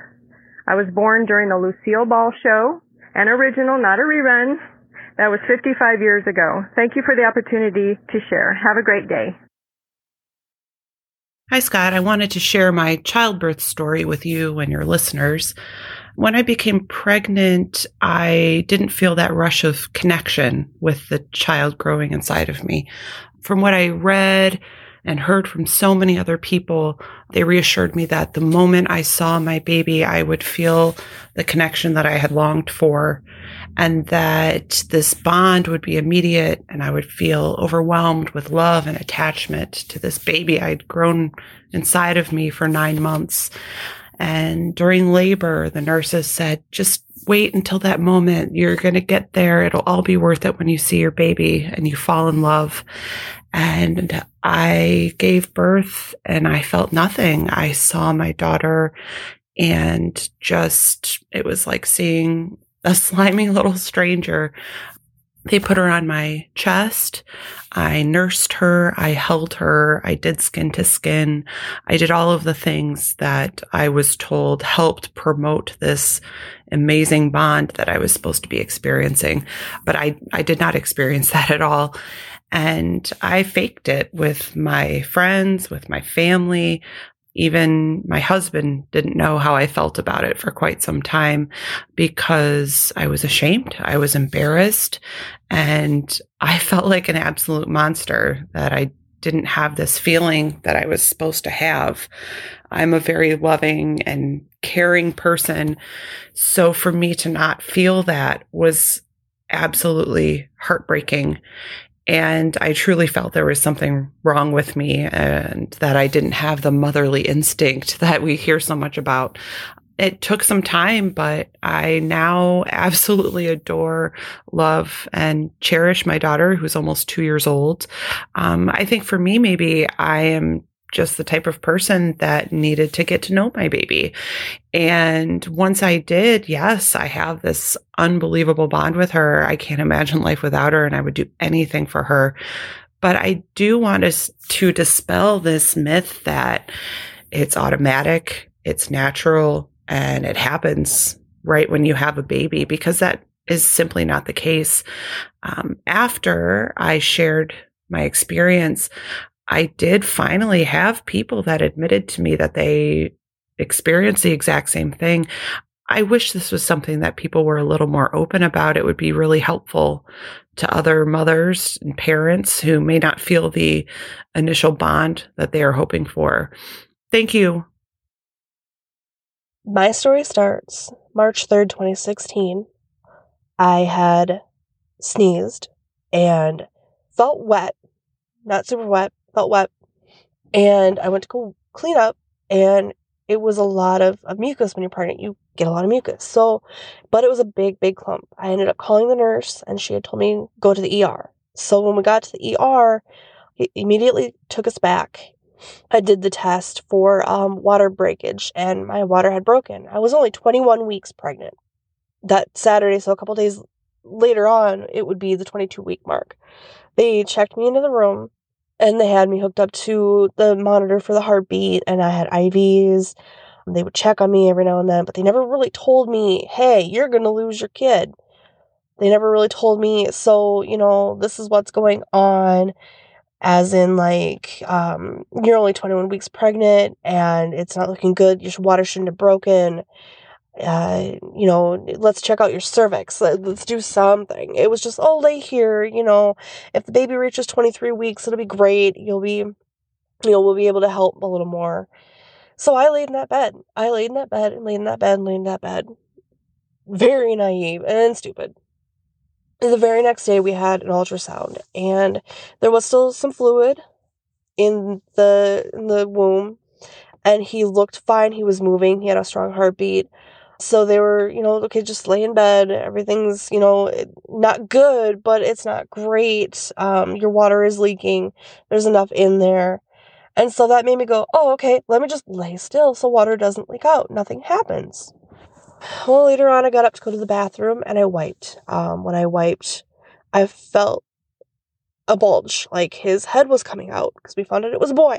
I was born during the Lucille Ball show, an original, not a rerun. That was 55 years ago. Thank you for the opportunity to share. Have a great day. Hi, Scott. I wanted to share my childbirth story with you and your listeners. When I became pregnant, I didn't feel that rush of connection with the child growing inside of me. From what I read and heard from so many other people, they reassured me that the moment I saw my baby, I would feel the connection that I had longed for and that this bond would be immediate and I would feel overwhelmed with love and attachment to this baby I'd grown inside of me for nine months. And during labor, the nurses said, just wait until that moment. You're going to get there. It'll all be worth it when you see your baby and you fall in love. And I gave birth and I felt nothing. I saw my daughter and just, it was like seeing a slimy little stranger. They put her on my chest. I nursed her. I held her. I did skin to skin. I did all of the things that I was told helped promote this amazing bond that I was supposed to be experiencing. But I, I did not experience that at all. And I faked it with my friends, with my family. Even my husband didn't know how I felt about it for quite some time because I was ashamed. I was embarrassed and I felt like an absolute monster that I didn't have this feeling that I was supposed to have. I'm a very loving and caring person. So for me to not feel that was absolutely heartbreaking. And I truly felt there was something wrong with me and that I didn't have the motherly instinct that we hear so much about. It took some time, but I now absolutely adore, love, and cherish my daughter, who's almost two years old. Um, I think for me, maybe I am just the type of person that needed to get to know my baby. And once I did, yes, I have this unbelievable bond with her. I can't imagine life without her, and I would do anything for her. But I do want us to dispel this myth that it's automatic, it's natural, and it happens right when you have a baby, because that is simply not the case. Um, after I shared my experience, I did finally have people that admitted to me that they experienced the exact same thing. I wish this was something that people were a little more open about. It would be really helpful to other mothers and parents who may not feel the initial bond that they are hoping for. Thank you. My story starts March 3rd, 2016. I had sneezed and felt wet, not super wet, felt wet. And I went to go clean up and it was a lot of, of mucus when you're pregnant. You get a lot of mucus. So, but it was a big, big clump. I ended up calling the nurse and she had told me go to the ER. So when we got to the ER, he immediately took us back. I did the test for um, water breakage and my water had broken. I was only 21 weeks pregnant that Saturday. So a couple days later on, it would be the 22 week mark. They checked me into the room and they had me hooked up to the monitor for the heartbeat and I had IVs. They would check on me every now and then, but they never really told me, hey, you're going to lose your kid. They never really told me, so, you know, this is what's going on. As in, like, um, you're only 21 weeks pregnant and it's not looking good. Your water shouldn't have broken uh, you know, let's check out your cervix. Let's do something. It was just, oh, lay here. You know, if the baby reaches 23 weeks, it'll be great. You'll be, you know, we'll be able to help a little more. So I laid in that bed. I laid in that bed and laid in that bed and laid in that bed. Very naive and stupid. The very next day, we had an ultrasound, and there was still some fluid in the in the womb, and he looked fine. He was moving. He had a strong heartbeat So they were, you know, okay, just lay in bed. Everything's, you know, not good, but it's not great. Um, your water is leaking. There's enough in there. And so that made me go, oh, okay, let me just lay still so water doesn't leak out. Nothing happens. Well, later on, I got up to go to the bathroom and I wiped. Um, when I wiped, I felt a bulge, like his head was coming out because we found out it was a boy.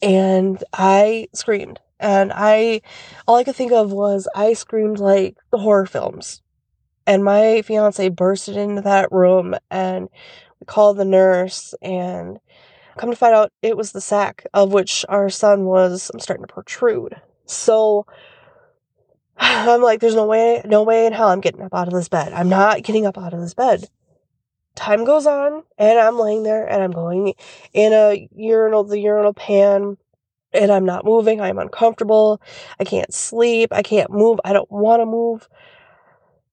And I screamed. And I, all I could think of was I screamed like the horror films. And my fiance bursted into that room and we called the nurse and come to find out it was the sac of which our son was I'm starting to protrude. So I'm like, there's no way, no way in hell I'm getting up out of this bed. I'm not getting up out of this bed. Time goes on, and I'm laying there, and I'm going in a urinal, the urinal pan, and I'm not moving. I'm uncomfortable. I can't sleep. I can't move. I don't want to move.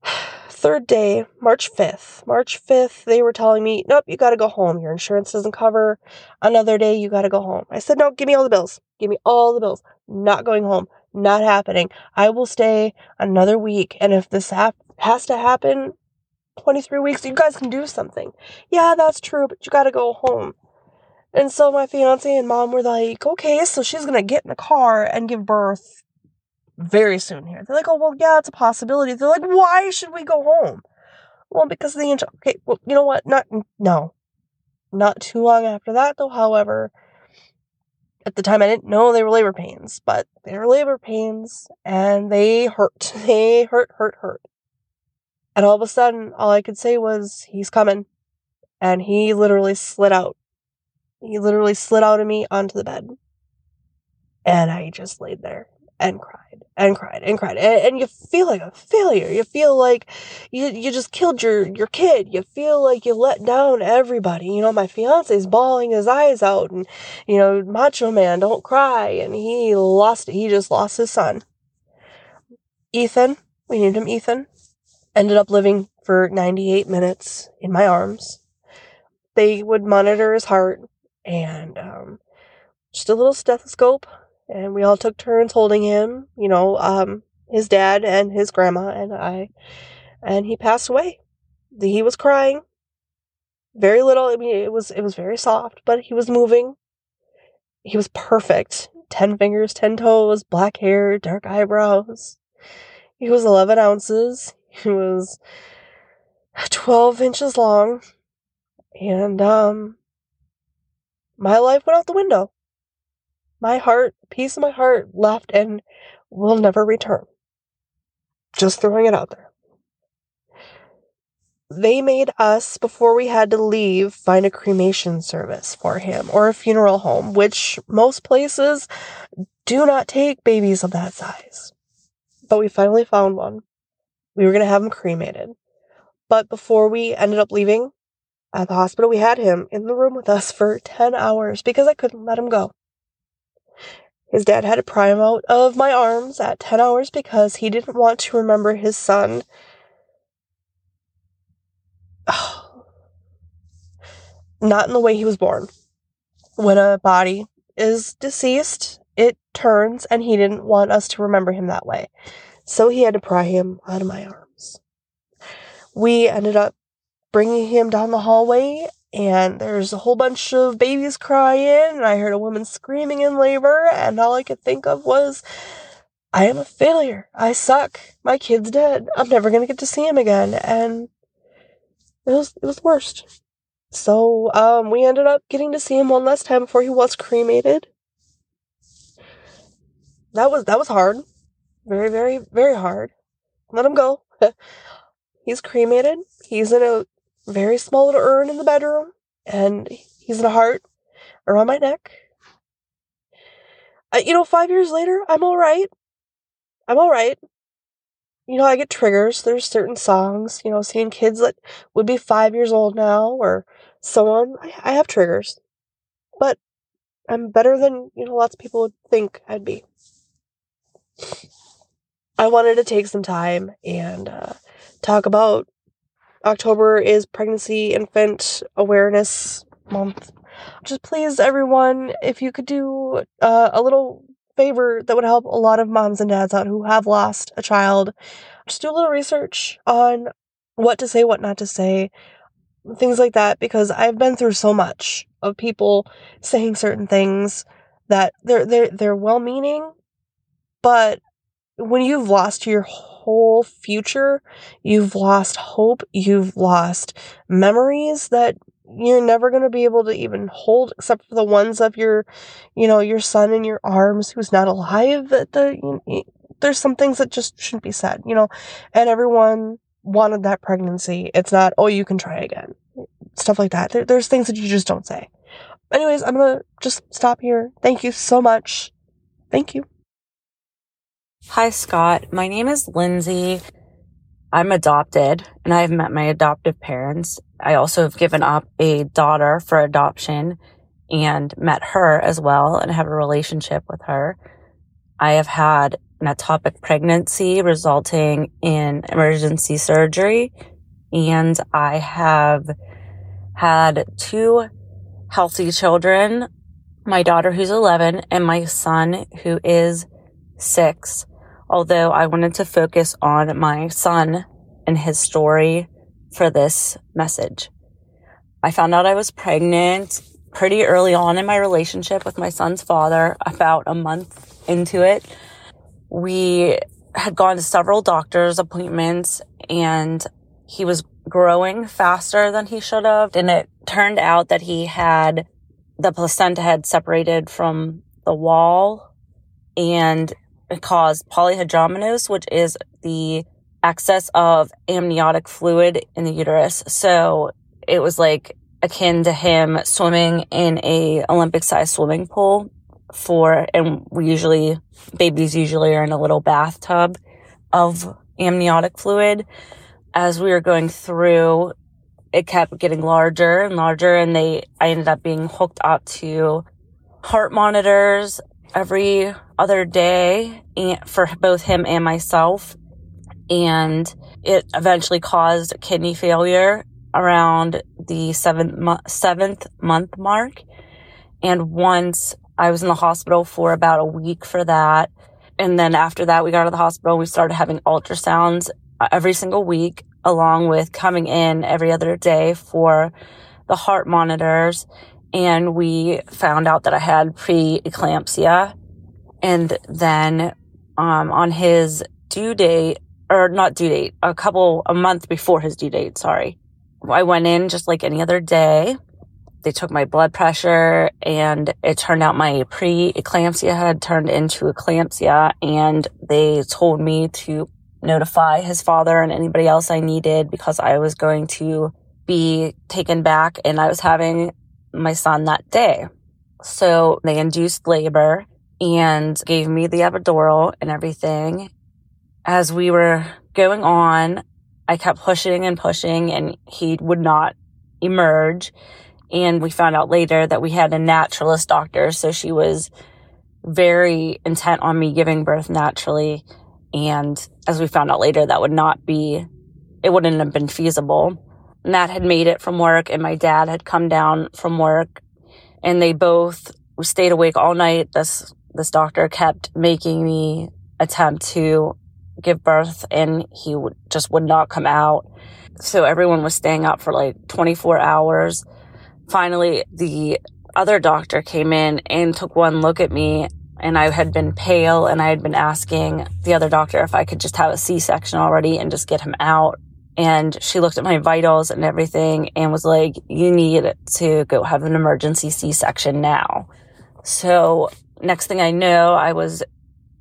Third day, March 5th. March 5th, they were telling me, nope, you got to go home. Your insurance doesn't cover. Another day, you got to go home. I said, no, give me all the bills. Give me all the bills. Not going home. Not happening. I will stay another week. And if this ha- has to happen, 23 weeks, you guys can do something. Yeah, that's true, but you got to go home. And so my fiance and mom were like, okay, so she's going to get in the car and give birth very soon here. They're like, oh, well, yeah, it's a possibility. They're like, why should we go home? Well, because of the inch. Okay, well, you know what? Not, no. Not too long after that, though, however, at the time I didn't know they were labor pains, but they were labor pains and they hurt. They hurt, hurt, hurt. And all of a sudden, all I could say was, he's coming. And he literally slid out. He literally slid out of me onto the bed. And I just laid there and cried and cried and cried. And, and, you feel like a failure. You feel like you, you just killed your, your kid. You feel like you let down everybody. You know, my fiance's bawling his eyes out and, you know, macho man, don't cry. And he lost it. He just lost his son. Ethan, we named him Ethan ended up living for 98 minutes in my arms. They would monitor his heart and um, just a little stethoscope, and we all took turns holding him. You know, um, his dad and his grandma and I, and he passed away. He was crying, very little. I mean, it was it was very soft, but he was moving. He was perfect. Ten fingers, ten toes, black hair, dark eyebrows. He was 11 ounces. He was 12 inches long. And, um, my life went out the window. My heart, piece of my heart left and will never return. Just throwing it out there. They made us, before we had to leave, find a cremation service for him or a funeral home, which most places do not take babies of that size. But we finally found one. We were going to have him cremated. But before we ended up leaving at the hospital, we had him in the room with us for 10 hours because I couldn't let him go. His dad had to pry him out of my arms at 10 hours because he didn't want to remember his son. Not in the way he was born. When a body is deceased, it turns, and he didn't want us to remember him that way. So he had to pry him out of my arms. We ended up bringing him down the hallway, and there's a whole bunch of babies crying, and I heard a woman screaming in labor, and all I could think of was, I am a failure. I suck. My kid's dead. I'm never gonna get to see him again. And it was it was the worst. So um, we ended up getting to see him one last time before he was cremated. That was that was hard. Very, very, very hard. Let him go. he's cremated. He's in a very small little urn in the bedroom, and he's in a heart around my neck. Uh, you know, five years later, I'm all right. I'm all right. You know, I get triggers. There's certain songs, you know, seeing kids that would be five years old now or so on. I, I have triggers. But I'm better than, you know, lots of people would think I'd be. I wanted to take some time and uh, talk about October is Pregnancy Infant Awareness Month. Just please, everyone, if you could do uh, a little favor that would help a lot of moms and dads out who have lost a child. Just do a little research on what to say, what not to say, things like that, because I've been through so much of people saying certain things that they're they're they're well meaning, but when you've lost your whole future, you've lost hope, you've lost memories that you're never going to be able to even hold except for the ones of your you know your son in your arms who's not alive that the you there's some things that just shouldn't be said you know? And everyone wanted that pregnancy. It's not oh you can try again. Stuff like that. There, there's things that you just don't say. Anyways i'm gonna just stop here. Thank you so much. Thank you hi scott my name is lindsay i'm adopted and i've met my adoptive parents I also have given up a daughter for adoption and met her as well and have a relationship with her. I have had an ectopic pregnancy resulting in emergency surgery and I have had two healthy children, my daughter who's 11 and my son who is six. Although I wanted to focus on my son and his story for this message. I found out I was pregnant pretty early on in my relationship with my son's father, about a month into it. We had gone to several doctor's appointments and he was growing faster than he should have. And it turned out that he had the placenta had separated from the wall and it caused polyhydramnios, which is the excess of amniotic fluid in the uterus. So it was like akin to him swimming in a Olympic sized swimming pool for, and we usually, babies usually are in a little bathtub of amniotic fluid. As we were going through, it kept getting larger and larger and they, I ended up being hooked up to heart monitors every other day for both him and myself and it eventually caused kidney failure around the seventh, seventh month mark. And once I was in the hospital for about a week for that. And then after that, we got to the hospital. We started having ultrasounds uh, every single week, along with coming in every other day for the heart monitors. And we found out that I had preeclampsia. And then, um, on his due date, or not due date, a couple, a month before his due date, sorry. I went in just like any other day. They took my blood pressure and it turned out my pre-eclampsia had turned into eclampsia and they told me to notify his father and anybody else I needed because I was going to be taken back and I was having my son that day. So they induced labor and gave me the epidural and everything as we were going on, I kept pushing and pushing and he would not emerge. And we found out later that we had a naturalist doctor. So she was very intent on me giving birth naturally. And as we found out later, that would not be, it wouldn't have been feasible. Nat had made it from work and my dad had come down from work and they both stayed awake all night. This, this doctor kept making me attempt to give birth and he would, just would not come out. So everyone was staying up for like 24 hours. Finally, the other doctor came in and took one look at me and I had been pale and I had been asking the other doctor if I could just have a C-section already and just get him out. And she looked at my vitals and everything and was like, you need to go have an emergency C-section now. So next thing I know, I was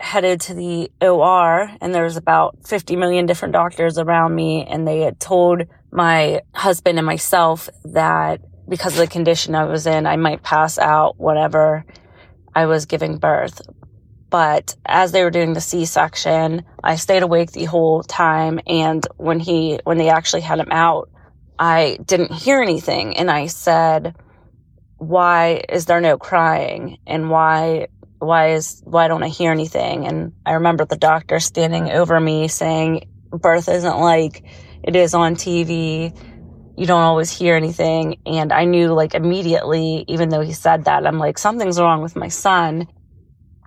headed to the OR and there was about 50 million different doctors around me and they had told my husband and myself that because of the condition I was in, I might pass out whatever I was giving birth. But as they were doing the C-section, I stayed awake the whole time. And when he, when they actually had him out, I didn't hear anything. And I said, why is there no crying? And why why is why don't I hear anything? And I remember the doctor standing over me saying, birth isn't like it is on TV. You don't always hear anything. And I knew like immediately, even though he said that, I'm like, something's wrong with my son.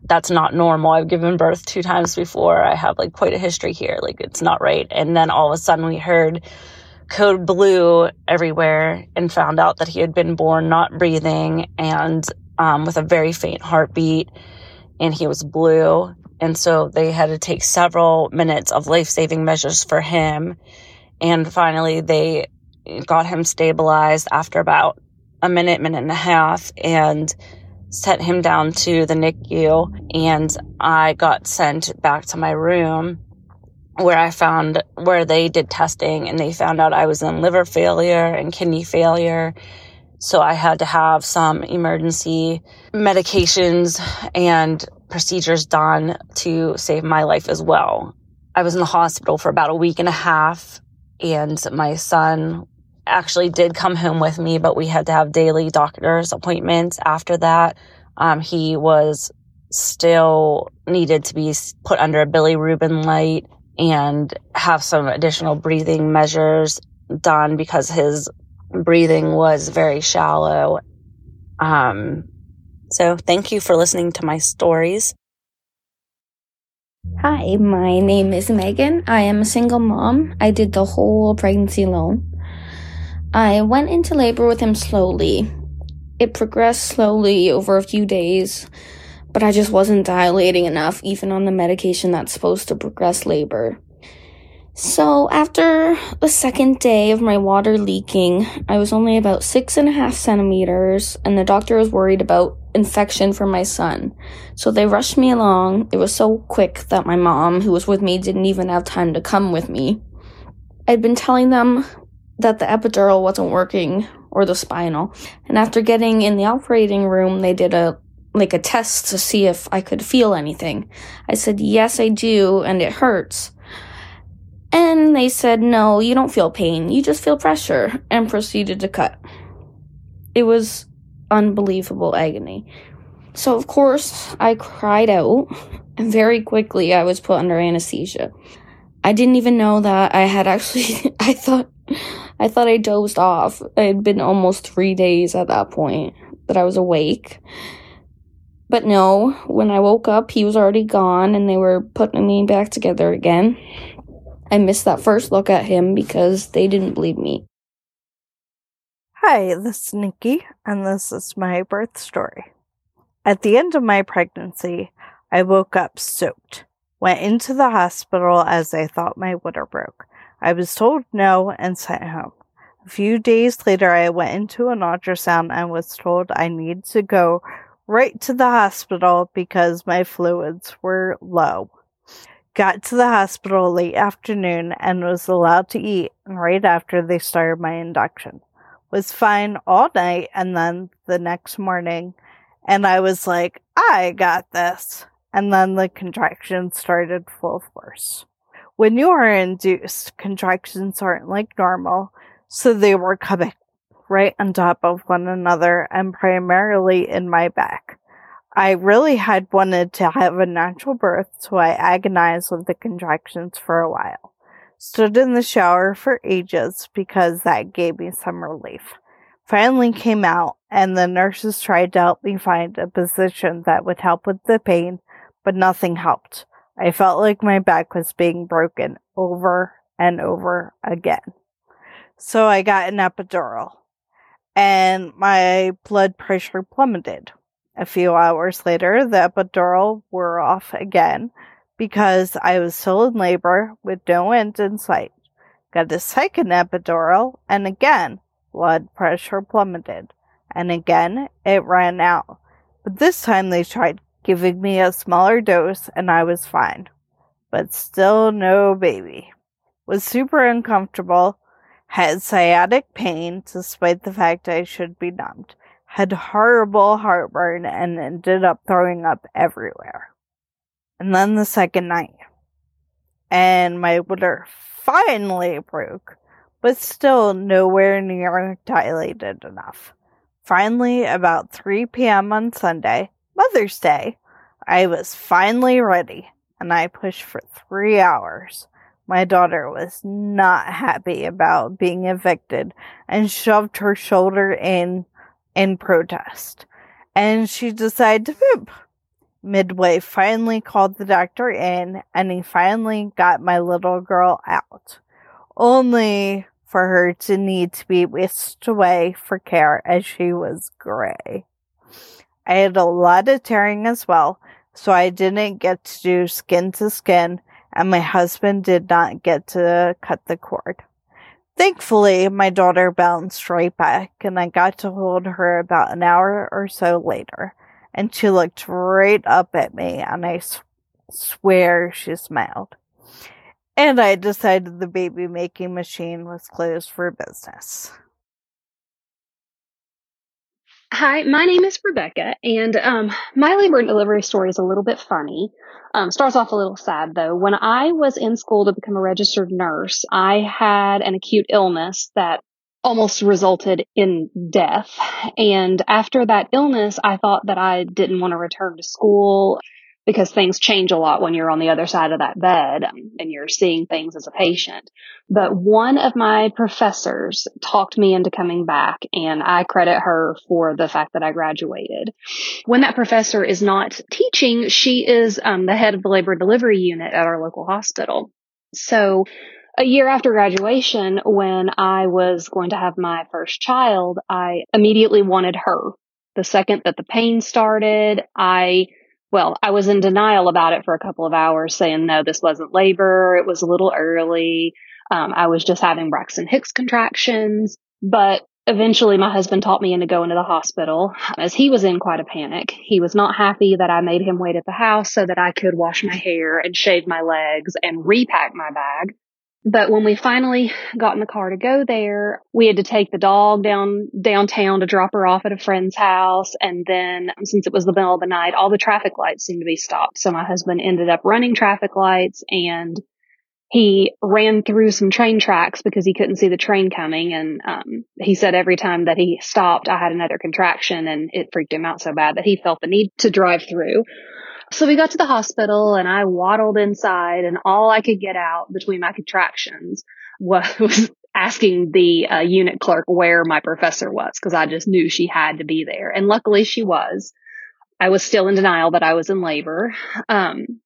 That's not normal. I've given birth two times before. I have like quite a history here. Like it's not right. And then all of a sudden we heard code blue everywhere and found out that he had been born not breathing and um, with a very faint heartbeat and he was blue. And so they had to take several minutes of life saving measures for him. And finally, they got him stabilized after about a minute, minute and a half, and sent him down to the NICU. And I got sent back to my room where I found where they did testing and they found out I was in liver failure and kidney failure. So I had to have some emergency medications and procedures done to save my life as well. I was in the hospital for about a week and a half and my son actually did come home with me, but we had to have daily doctor's appointments after that. Um, he was still needed to be put under a bilirubin light and have some additional breathing measures done because his breathing was very shallow. Um, so thank you for listening to my stories. Hi, my name is Megan. I am a single mom. I did the whole pregnancy alone. I went into labor with him slowly. It progressed slowly over a few days, but I just wasn't dilating enough, even on the medication that's supposed to progress labor. So, after the second day of my water leaking, I was only about six and a half centimeters, and the doctor was worried about infection for my son. So they rushed me along. It was so quick that my mom, who was with me, didn't even have time to come with me. I'd been telling them that the epidural wasn't working or the spinal. And after getting in the operating room, they did a like a test to see if I could feel anything. I said, "Yes, I do, and it hurts." And they said, "No, you don't feel pain. You just feel pressure." And proceeded to cut. It was unbelievable agony. So of course, I cried out, and very quickly I was put under anesthesia. I didn't even know that I had actually I thought I thought I dozed off. It had been almost three days at that point that I was awake. But no, when I woke up, he was already gone and they were putting me back together again. I missed that first look at him because they didn't believe me. Hi, this is Nikki, and this is my birth story. At the end of my pregnancy, I woke up soaked, went into the hospital as I thought my water broke. I was told no and sent home. A few days later, I went into an ultrasound and was told I needed to go right to the hospital because my fluids were low. Got to the hospital late afternoon and was allowed to eat right after they started my induction. Was fine all night and then the next morning, and I was like, I got this. And then the contractions started full force. When you are induced, contractions aren't like normal, so they were coming right on top of one another and primarily in my back. I really had wanted to have a natural birth, so I agonized with the contractions for a while. Stood in the shower for ages because that gave me some relief. Finally came out, and the nurses tried to help me find a position that would help with the pain, but nothing helped. I felt like my back was being broken over and over again. So I got an epidural and my blood pressure plummeted. A few hours later, the epidural wore off again because I was still in labor with no end in sight. Got a second epidural and again, blood pressure plummeted. And again, it ran out. But this time they tried giving me a smaller dose, and I was fine. But still no baby. Was super uncomfortable, had sciatic pain despite the fact I should be numbed, had horrible heartburn, and ended up throwing up everywhere. And then the second night. And my water finally broke, but still nowhere near dilated enough. Finally, about 3 p.m. on Sunday, Mother's Day, I was finally ready, and I pushed for three hours. My daughter was not happy about being evicted and shoved her shoulder in in protest. And she decided to poop. Midway finally called the doctor in and he finally got my little girl out. Only for her to need to be whisked away for care as she was gray. I had a lot of tearing as well, so I didn't get to do skin to skin, and my husband did not get to cut the cord. Thankfully, my daughter bounced right back, and I got to hold her about an hour or so later, and she looked right up at me, and I swear she smiled. And I decided the baby making machine was closed for business. Hi, my name is Rebecca, and um, my labor and delivery story is a little bit funny. Um, starts off a little sad though. When I was in school to become a registered nurse, I had an acute illness that almost resulted in death. And after that illness, I thought that I didn't want to return to school because things change a lot when you're on the other side of that bed and you're seeing things as a patient. But one of my professors talked me into coming back and I credit her for the fact that I graduated. When that professor is not teaching, she is um, the head of the labor delivery unit at our local hospital. So a year after graduation, when I was going to have my first child, I immediately wanted her. The second that the pain started, I well, I was in denial about it for a couple of hours, saying, no, this wasn't labor. It was a little early. Um, I was just having Braxton Hicks contractions. But eventually, my husband taught me into going to the hospital as he was in quite a panic. He was not happy that I made him wait at the house so that I could wash my hair and shave my legs and repack my bag. But when we finally got in the car to go there, we had to take the dog down downtown to drop her off at a friend's house. And then since it was the middle of the night, all the traffic lights seemed to be stopped. So my husband ended up running traffic lights and he ran through some train tracks because he couldn't see the train coming. And um, he said every time that he stopped, I had another contraction and it freaked him out so bad that he felt the need to drive through. So we got to the hospital and I waddled inside and all I could get out between my contractions was asking the uh, unit clerk where my professor was because I just knew she had to be there. And luckily she was. I was still in denial that I was in labor. Um,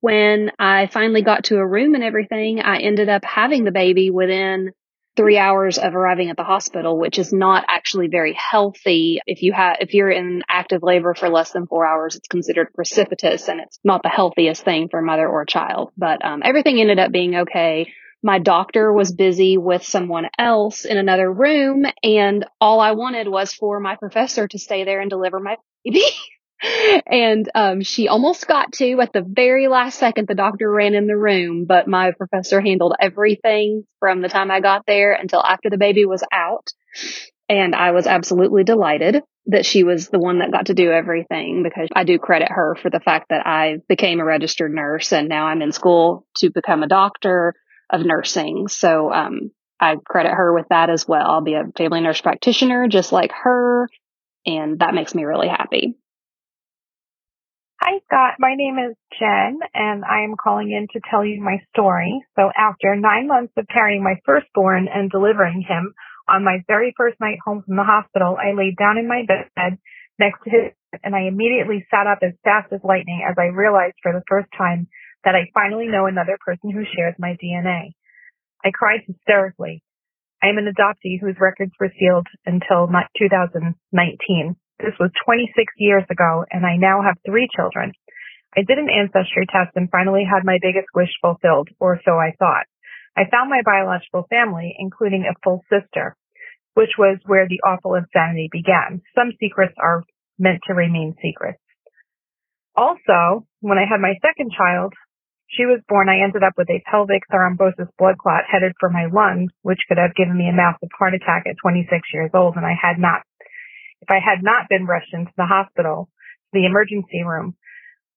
when I finally got to a room and everything, I ended up having the baby within three hours of arriving at the hospital, which is not actually very healthy. If you have, if you're in active labor for less than four hours, it's considered precipitous and it's not the healthiest thing for a mother or a child. But um, everything ended up being okay. My doctor was busy with someone else in another room, and all I wanted was for my professor to stay there and deliver my baby. and um, she almost got to at the very last second. The doctor ran in the room, but my professor handled everything from the time I got there until after the baby was out. And I was absolutely delighted that she was the one that got to do everything because I do credit her for the fact that I became a registered nurse and now I'm in school to become a doctor of nursing. So, um, I credit her with that as well. I'll be a family nurse practitioner just like her. And that makes me really happy. Hi, Scott. My name is Jen, and I am calling in to tell you my story. So after nine months of carrying my firstborn and delivering him, on my very first night home from the hospital, I laid down in my bed next to his and I immediately sat up as fast as lightning as I realized for the first time that I finally know another person who shares my DNA. I cried hysterically. I am an adoptee whose records were sealed until 2019. This was 26 years ago, and I now have three children. I did an ancestry test and finally had my biggest wish fulfilled, or so I thought. I found my biological family, including a full sister, which was where the awful insanity began. Some secrets are meant to remain secrets. Also, when I had my second child, she was born, I ended up with a pelvic thrombosis blood clot headed for my lungs, which could have given me a massive heart attack at 26 years old, and I had not if I had not been rushed into the hospital, the emergency room,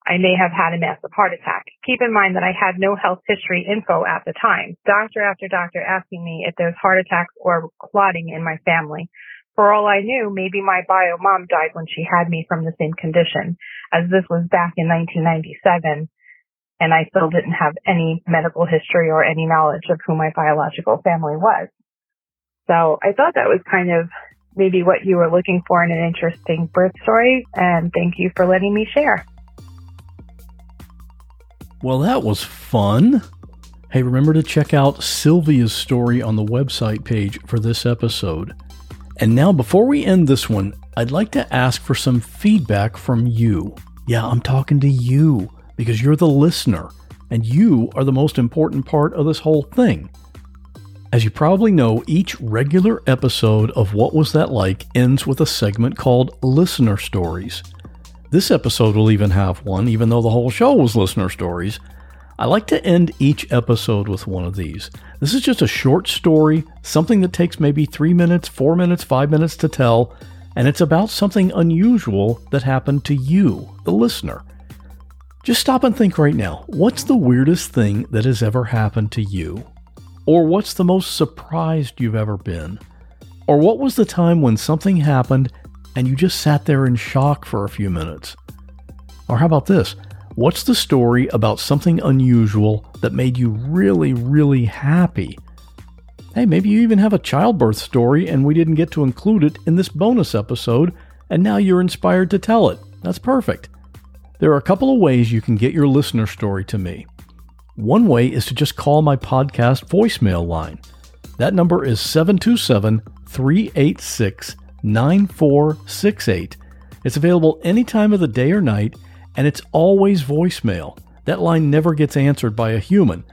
I may have had a massive heart attack. Keep in mind that I had no health history info at the time. Doctor after doctor asking me if there's heart attacks or clotting in my family. For all I knew, maybe my bio mom died when she had me from the same condition, as this was back in 1997, and I still didn't have any medical history or any knowledge of who my biological family was. So I thought that was kind of maybe what you were looking for in an interesting birth story. And thank you for letting me share. Well, that was fun. Hey, remember to check out Sylvia's story on the website page for this episode. And now, before we end this one, I'd like to ask for some feedback from you. Yeah, I'm talking to you because you're the listener, and you are the most important part of this whole thing. As you probably know, each regular episode of What Was That Like ends with a segment called Listener Stories. This episode will even have one, even though the whole show was listener stories. I like to end each episode with one of these. This is just a short story, something that takes maybe three minutes, four minutes, five minutes to tell, and it's about something unusual that happened to you, the listener. Just stop and think right now what's the weirdest thing that has ever happened to you? Or what's the most surprised you've ever been? Or what was the time when something happened and you just sat there in shock for a few minutes? Or how about this? What's the story about something unusual that made you really, really happy? Hey, maybe you even have a childbirth story and we didn't get to include it in this bonus episode, and now you're inspired to tell it. That's perfect. There are a couple of ways you can get your listener story to me. One way is to just call my podcast voicemail line. That number is 727 386 9468. It's available any time of the day or night, and it's always voicemail. That line never gets answered by a human.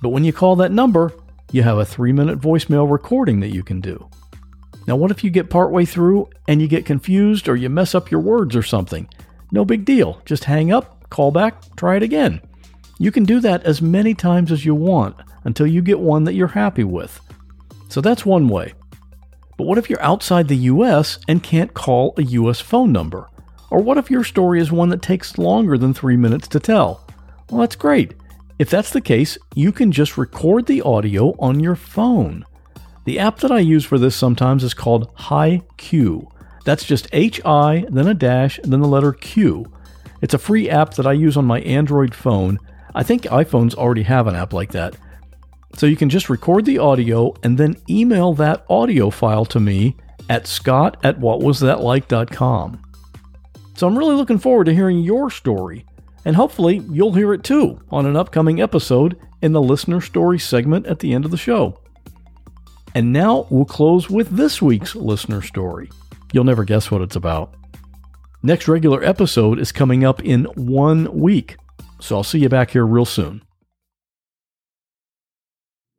But when you call that number, you have a three minute voicemail recording that you can do. Now, what if you get partway through and you get confused or you mess up your words or something? No big deal. Just hang up, call back, try it again. You can do that as many times as you want until you get one that you're happy with. So that's one way. But what if you're outside the US and can't call a US phone number? Or what if your story is one that takes longer than three minutes to tell? Well, that's great. If that's the case, you can just record the audio on your phone. The app that I use for this sometimes is called Hi-Q. That's just H I, then a dash, then the letter Q. It's a free app that I use on my Android phone. I think iPhones already have an app like that. So you can just record the audio and then email that audio file to me at scott at whatwasthatlike.com. So I'm really looking forward to hearing your story, and hopefully you'll hear it too on an upcoming episode in the listener story segment at the end of the show. And now we'll close with this week's listener story. You'll never guess what it's about. Next regular episode is coming up in one week, so I'll see you back here real soon.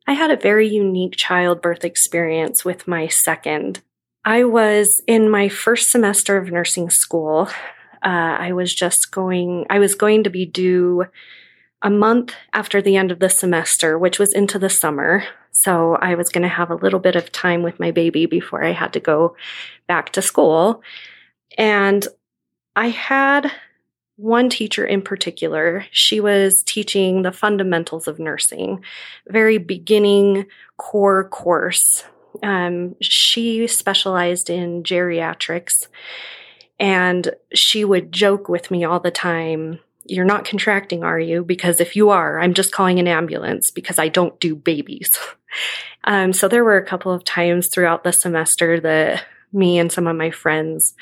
I had a very unique childbirth experience with my second. I was in my first semester of nursing school. Uh, I was just going, I was going to be due a month after the end of the semester, which was into the summer. So I was going to have a little bit of time with my baby before I had to go back to school. And I had one teacher in particular. She was teaching the fundamentals of nursing, very beginning core course. Um, she specialized in geriatrics, and she would joke with me all the time. You're not contracting, are you? Because if you are, I'm just calling an ambulance because I don't do babies. um, so there were a couple of times throughout the semester that me and some of my friends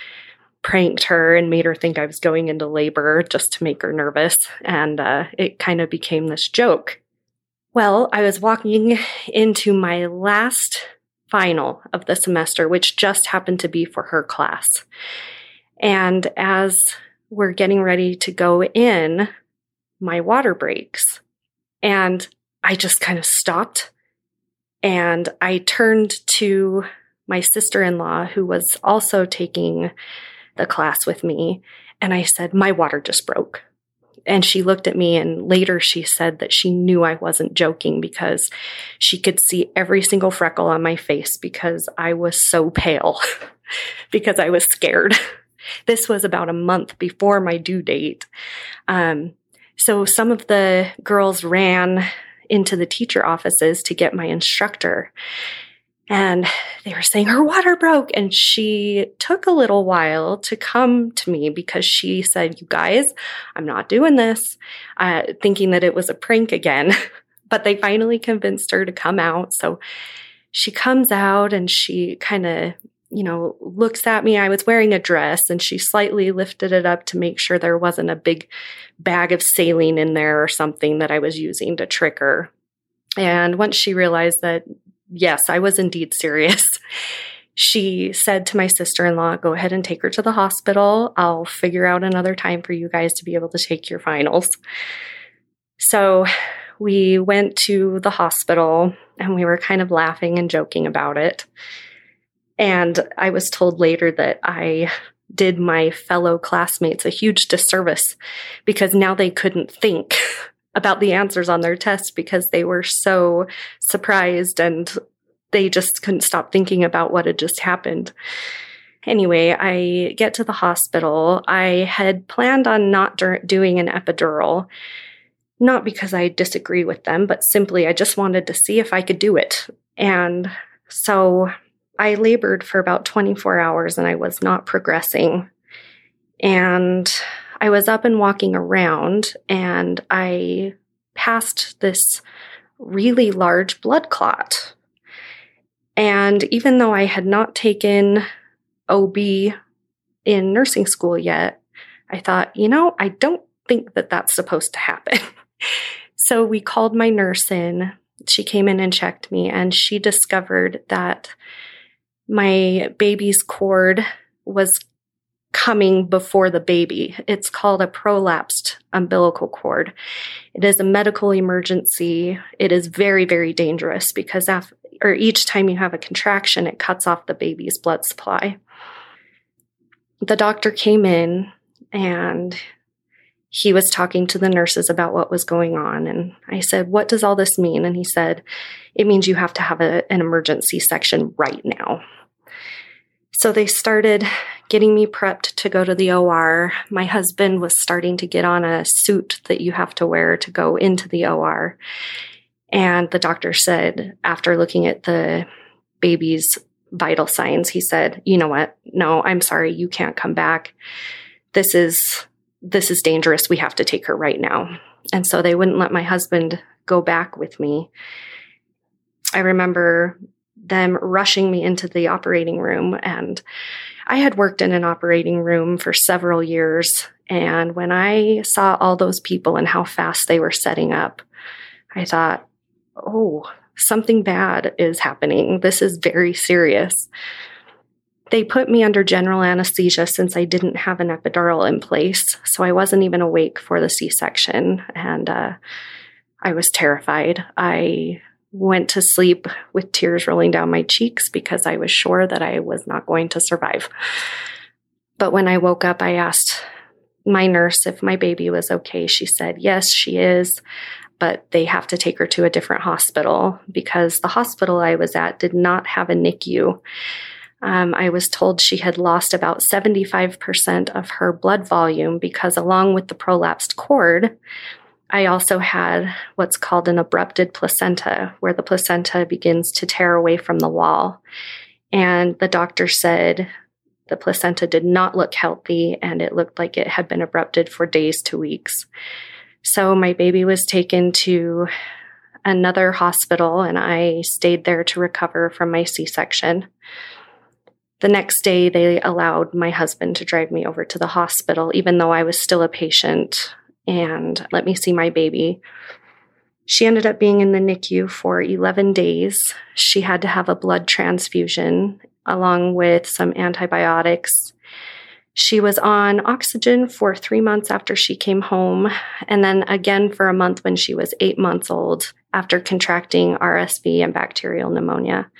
pranked her and made her think I was going into labor just to make her nervous. And uh, it kind of became this joke. Well, I was walking into my last final of the semester, which just happened to be for her class. And as we're getting ready to go in, my water breaks. And I just kind of stopped and I turned to my sister in law, who was also taking the class with me. And I said, My water just broke. And she looked at me and later she said that she knew I wasn't joking because she could see every single freckle on my face because I was so pale because I was scared. This was about a month before my due date. Um, so some of the girls ran into the teacher offices to get my instructor and they were saying her water broke. And she took a little while to come to me because she said, You guys, I'm not doing this, uh, thinking that it was a prank again. but they finally convinced her to come out. So she comes out and she kind of you know, looks at me. I was wearing a dress and she slightly lifted it up to make sure there wasn't a big bag of saline in there or something that I was using to trick her. And once she realized that, yes, I was indeed serious, she said to my sister in law, Go ahead and take her to the hospital. I'll figure out another time for you guys to be able to take your finals. So we went to the hospital and we were kind of laughing and joking about it. And I was told later that I did my fellow classmates a huge disservice because now they couldn't think about the answers on their test because they were so surprised and they just couldn't stop thinking about what had just happened. Anyway, I get to the hospital. I had planned on not doing an epidural, not because I disagree with them, but simply I just wanted to see if I could do it. And so I labored for about 24 hours and I was not progressing. And I was up and walking around and I passed this really large blood clot. And even though I had not taken OB in nursing school yet, I thought, you know, I don't think that that's supposed to happen. so we called my nurse in. She came in and checked me, and she discovered that my baby's cord was coming before the baby. It's called a prolapsed umbilical cord. It is a medical emergency. It is very, very dangerous because after, or each time you have a contraction, it cuts off the baby's blood supply. The doctor came in and he was talking to the nurses about what was going on. And I said, What does all this mean? And he said, It means you have to have a, an emergency section right now. So they started getting me prepped to go to the OR. My husband was starting to get on a suit that you have to wear to go into the OR. And the doctor said, after looking at the baby's vital signs, he said, You know what? No, I'm sorry. You can't come back. This is this is dangerous. We have to take her right now. And so they wouldn't let my husband go back with me. I remember them rushing me into the operating room and I had worked in an operating room for several years. And when I saw all those people and how fast they were setting up, I thought, oh, something bad is happening. This is very serious. They put me under general anesthesia since I didn't have an epidural in place. So I wasn't even awake for the C section. And uh, I was terrified. I went to sleep with tears rolling down my cheeks because I was sure that I was not going to survive. But when I woke up, I asked my nurse if my baby was okay. She said, Yes, she is, but they have to take her to a different hospital because the hospital I was at did not have a NICU. Um, I was told she had lost about 75% of her blood volume because, along with the prolapsed cord, I also had what's called an abrupted placenta, where the placenta begins to tear away from the wall. And the doctor said the placenta did not look healthy and it looked like it had been abrupted for days to weeks. So my baby was taken to another hospital and I stayed there to recover from my C section. The next day, they allowed my husband to drive me over to the hospital, even though I was still a patient and let me see my baby. She ended up being in the NICU for 11 days. She had to have a blood transfusion along with some antibiotics. She was on oxygen for three months after she came home, and then again for a month when she was eight months old after contracting RSV and bacterial pneumonia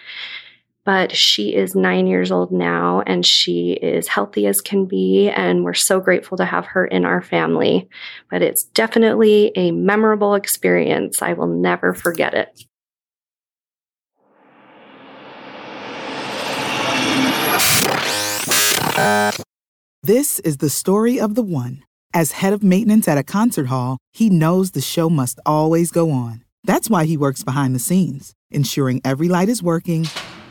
but she is nine years old now and she is healthy as can be. And we're so grateful to have her in our family. But it's definitely a memorable experience. I will never forget it. This is the story of the one. As head of maintenance at a concert hall, he knows the show must always go on. That's why he works behind the scenes, ensuring every light is working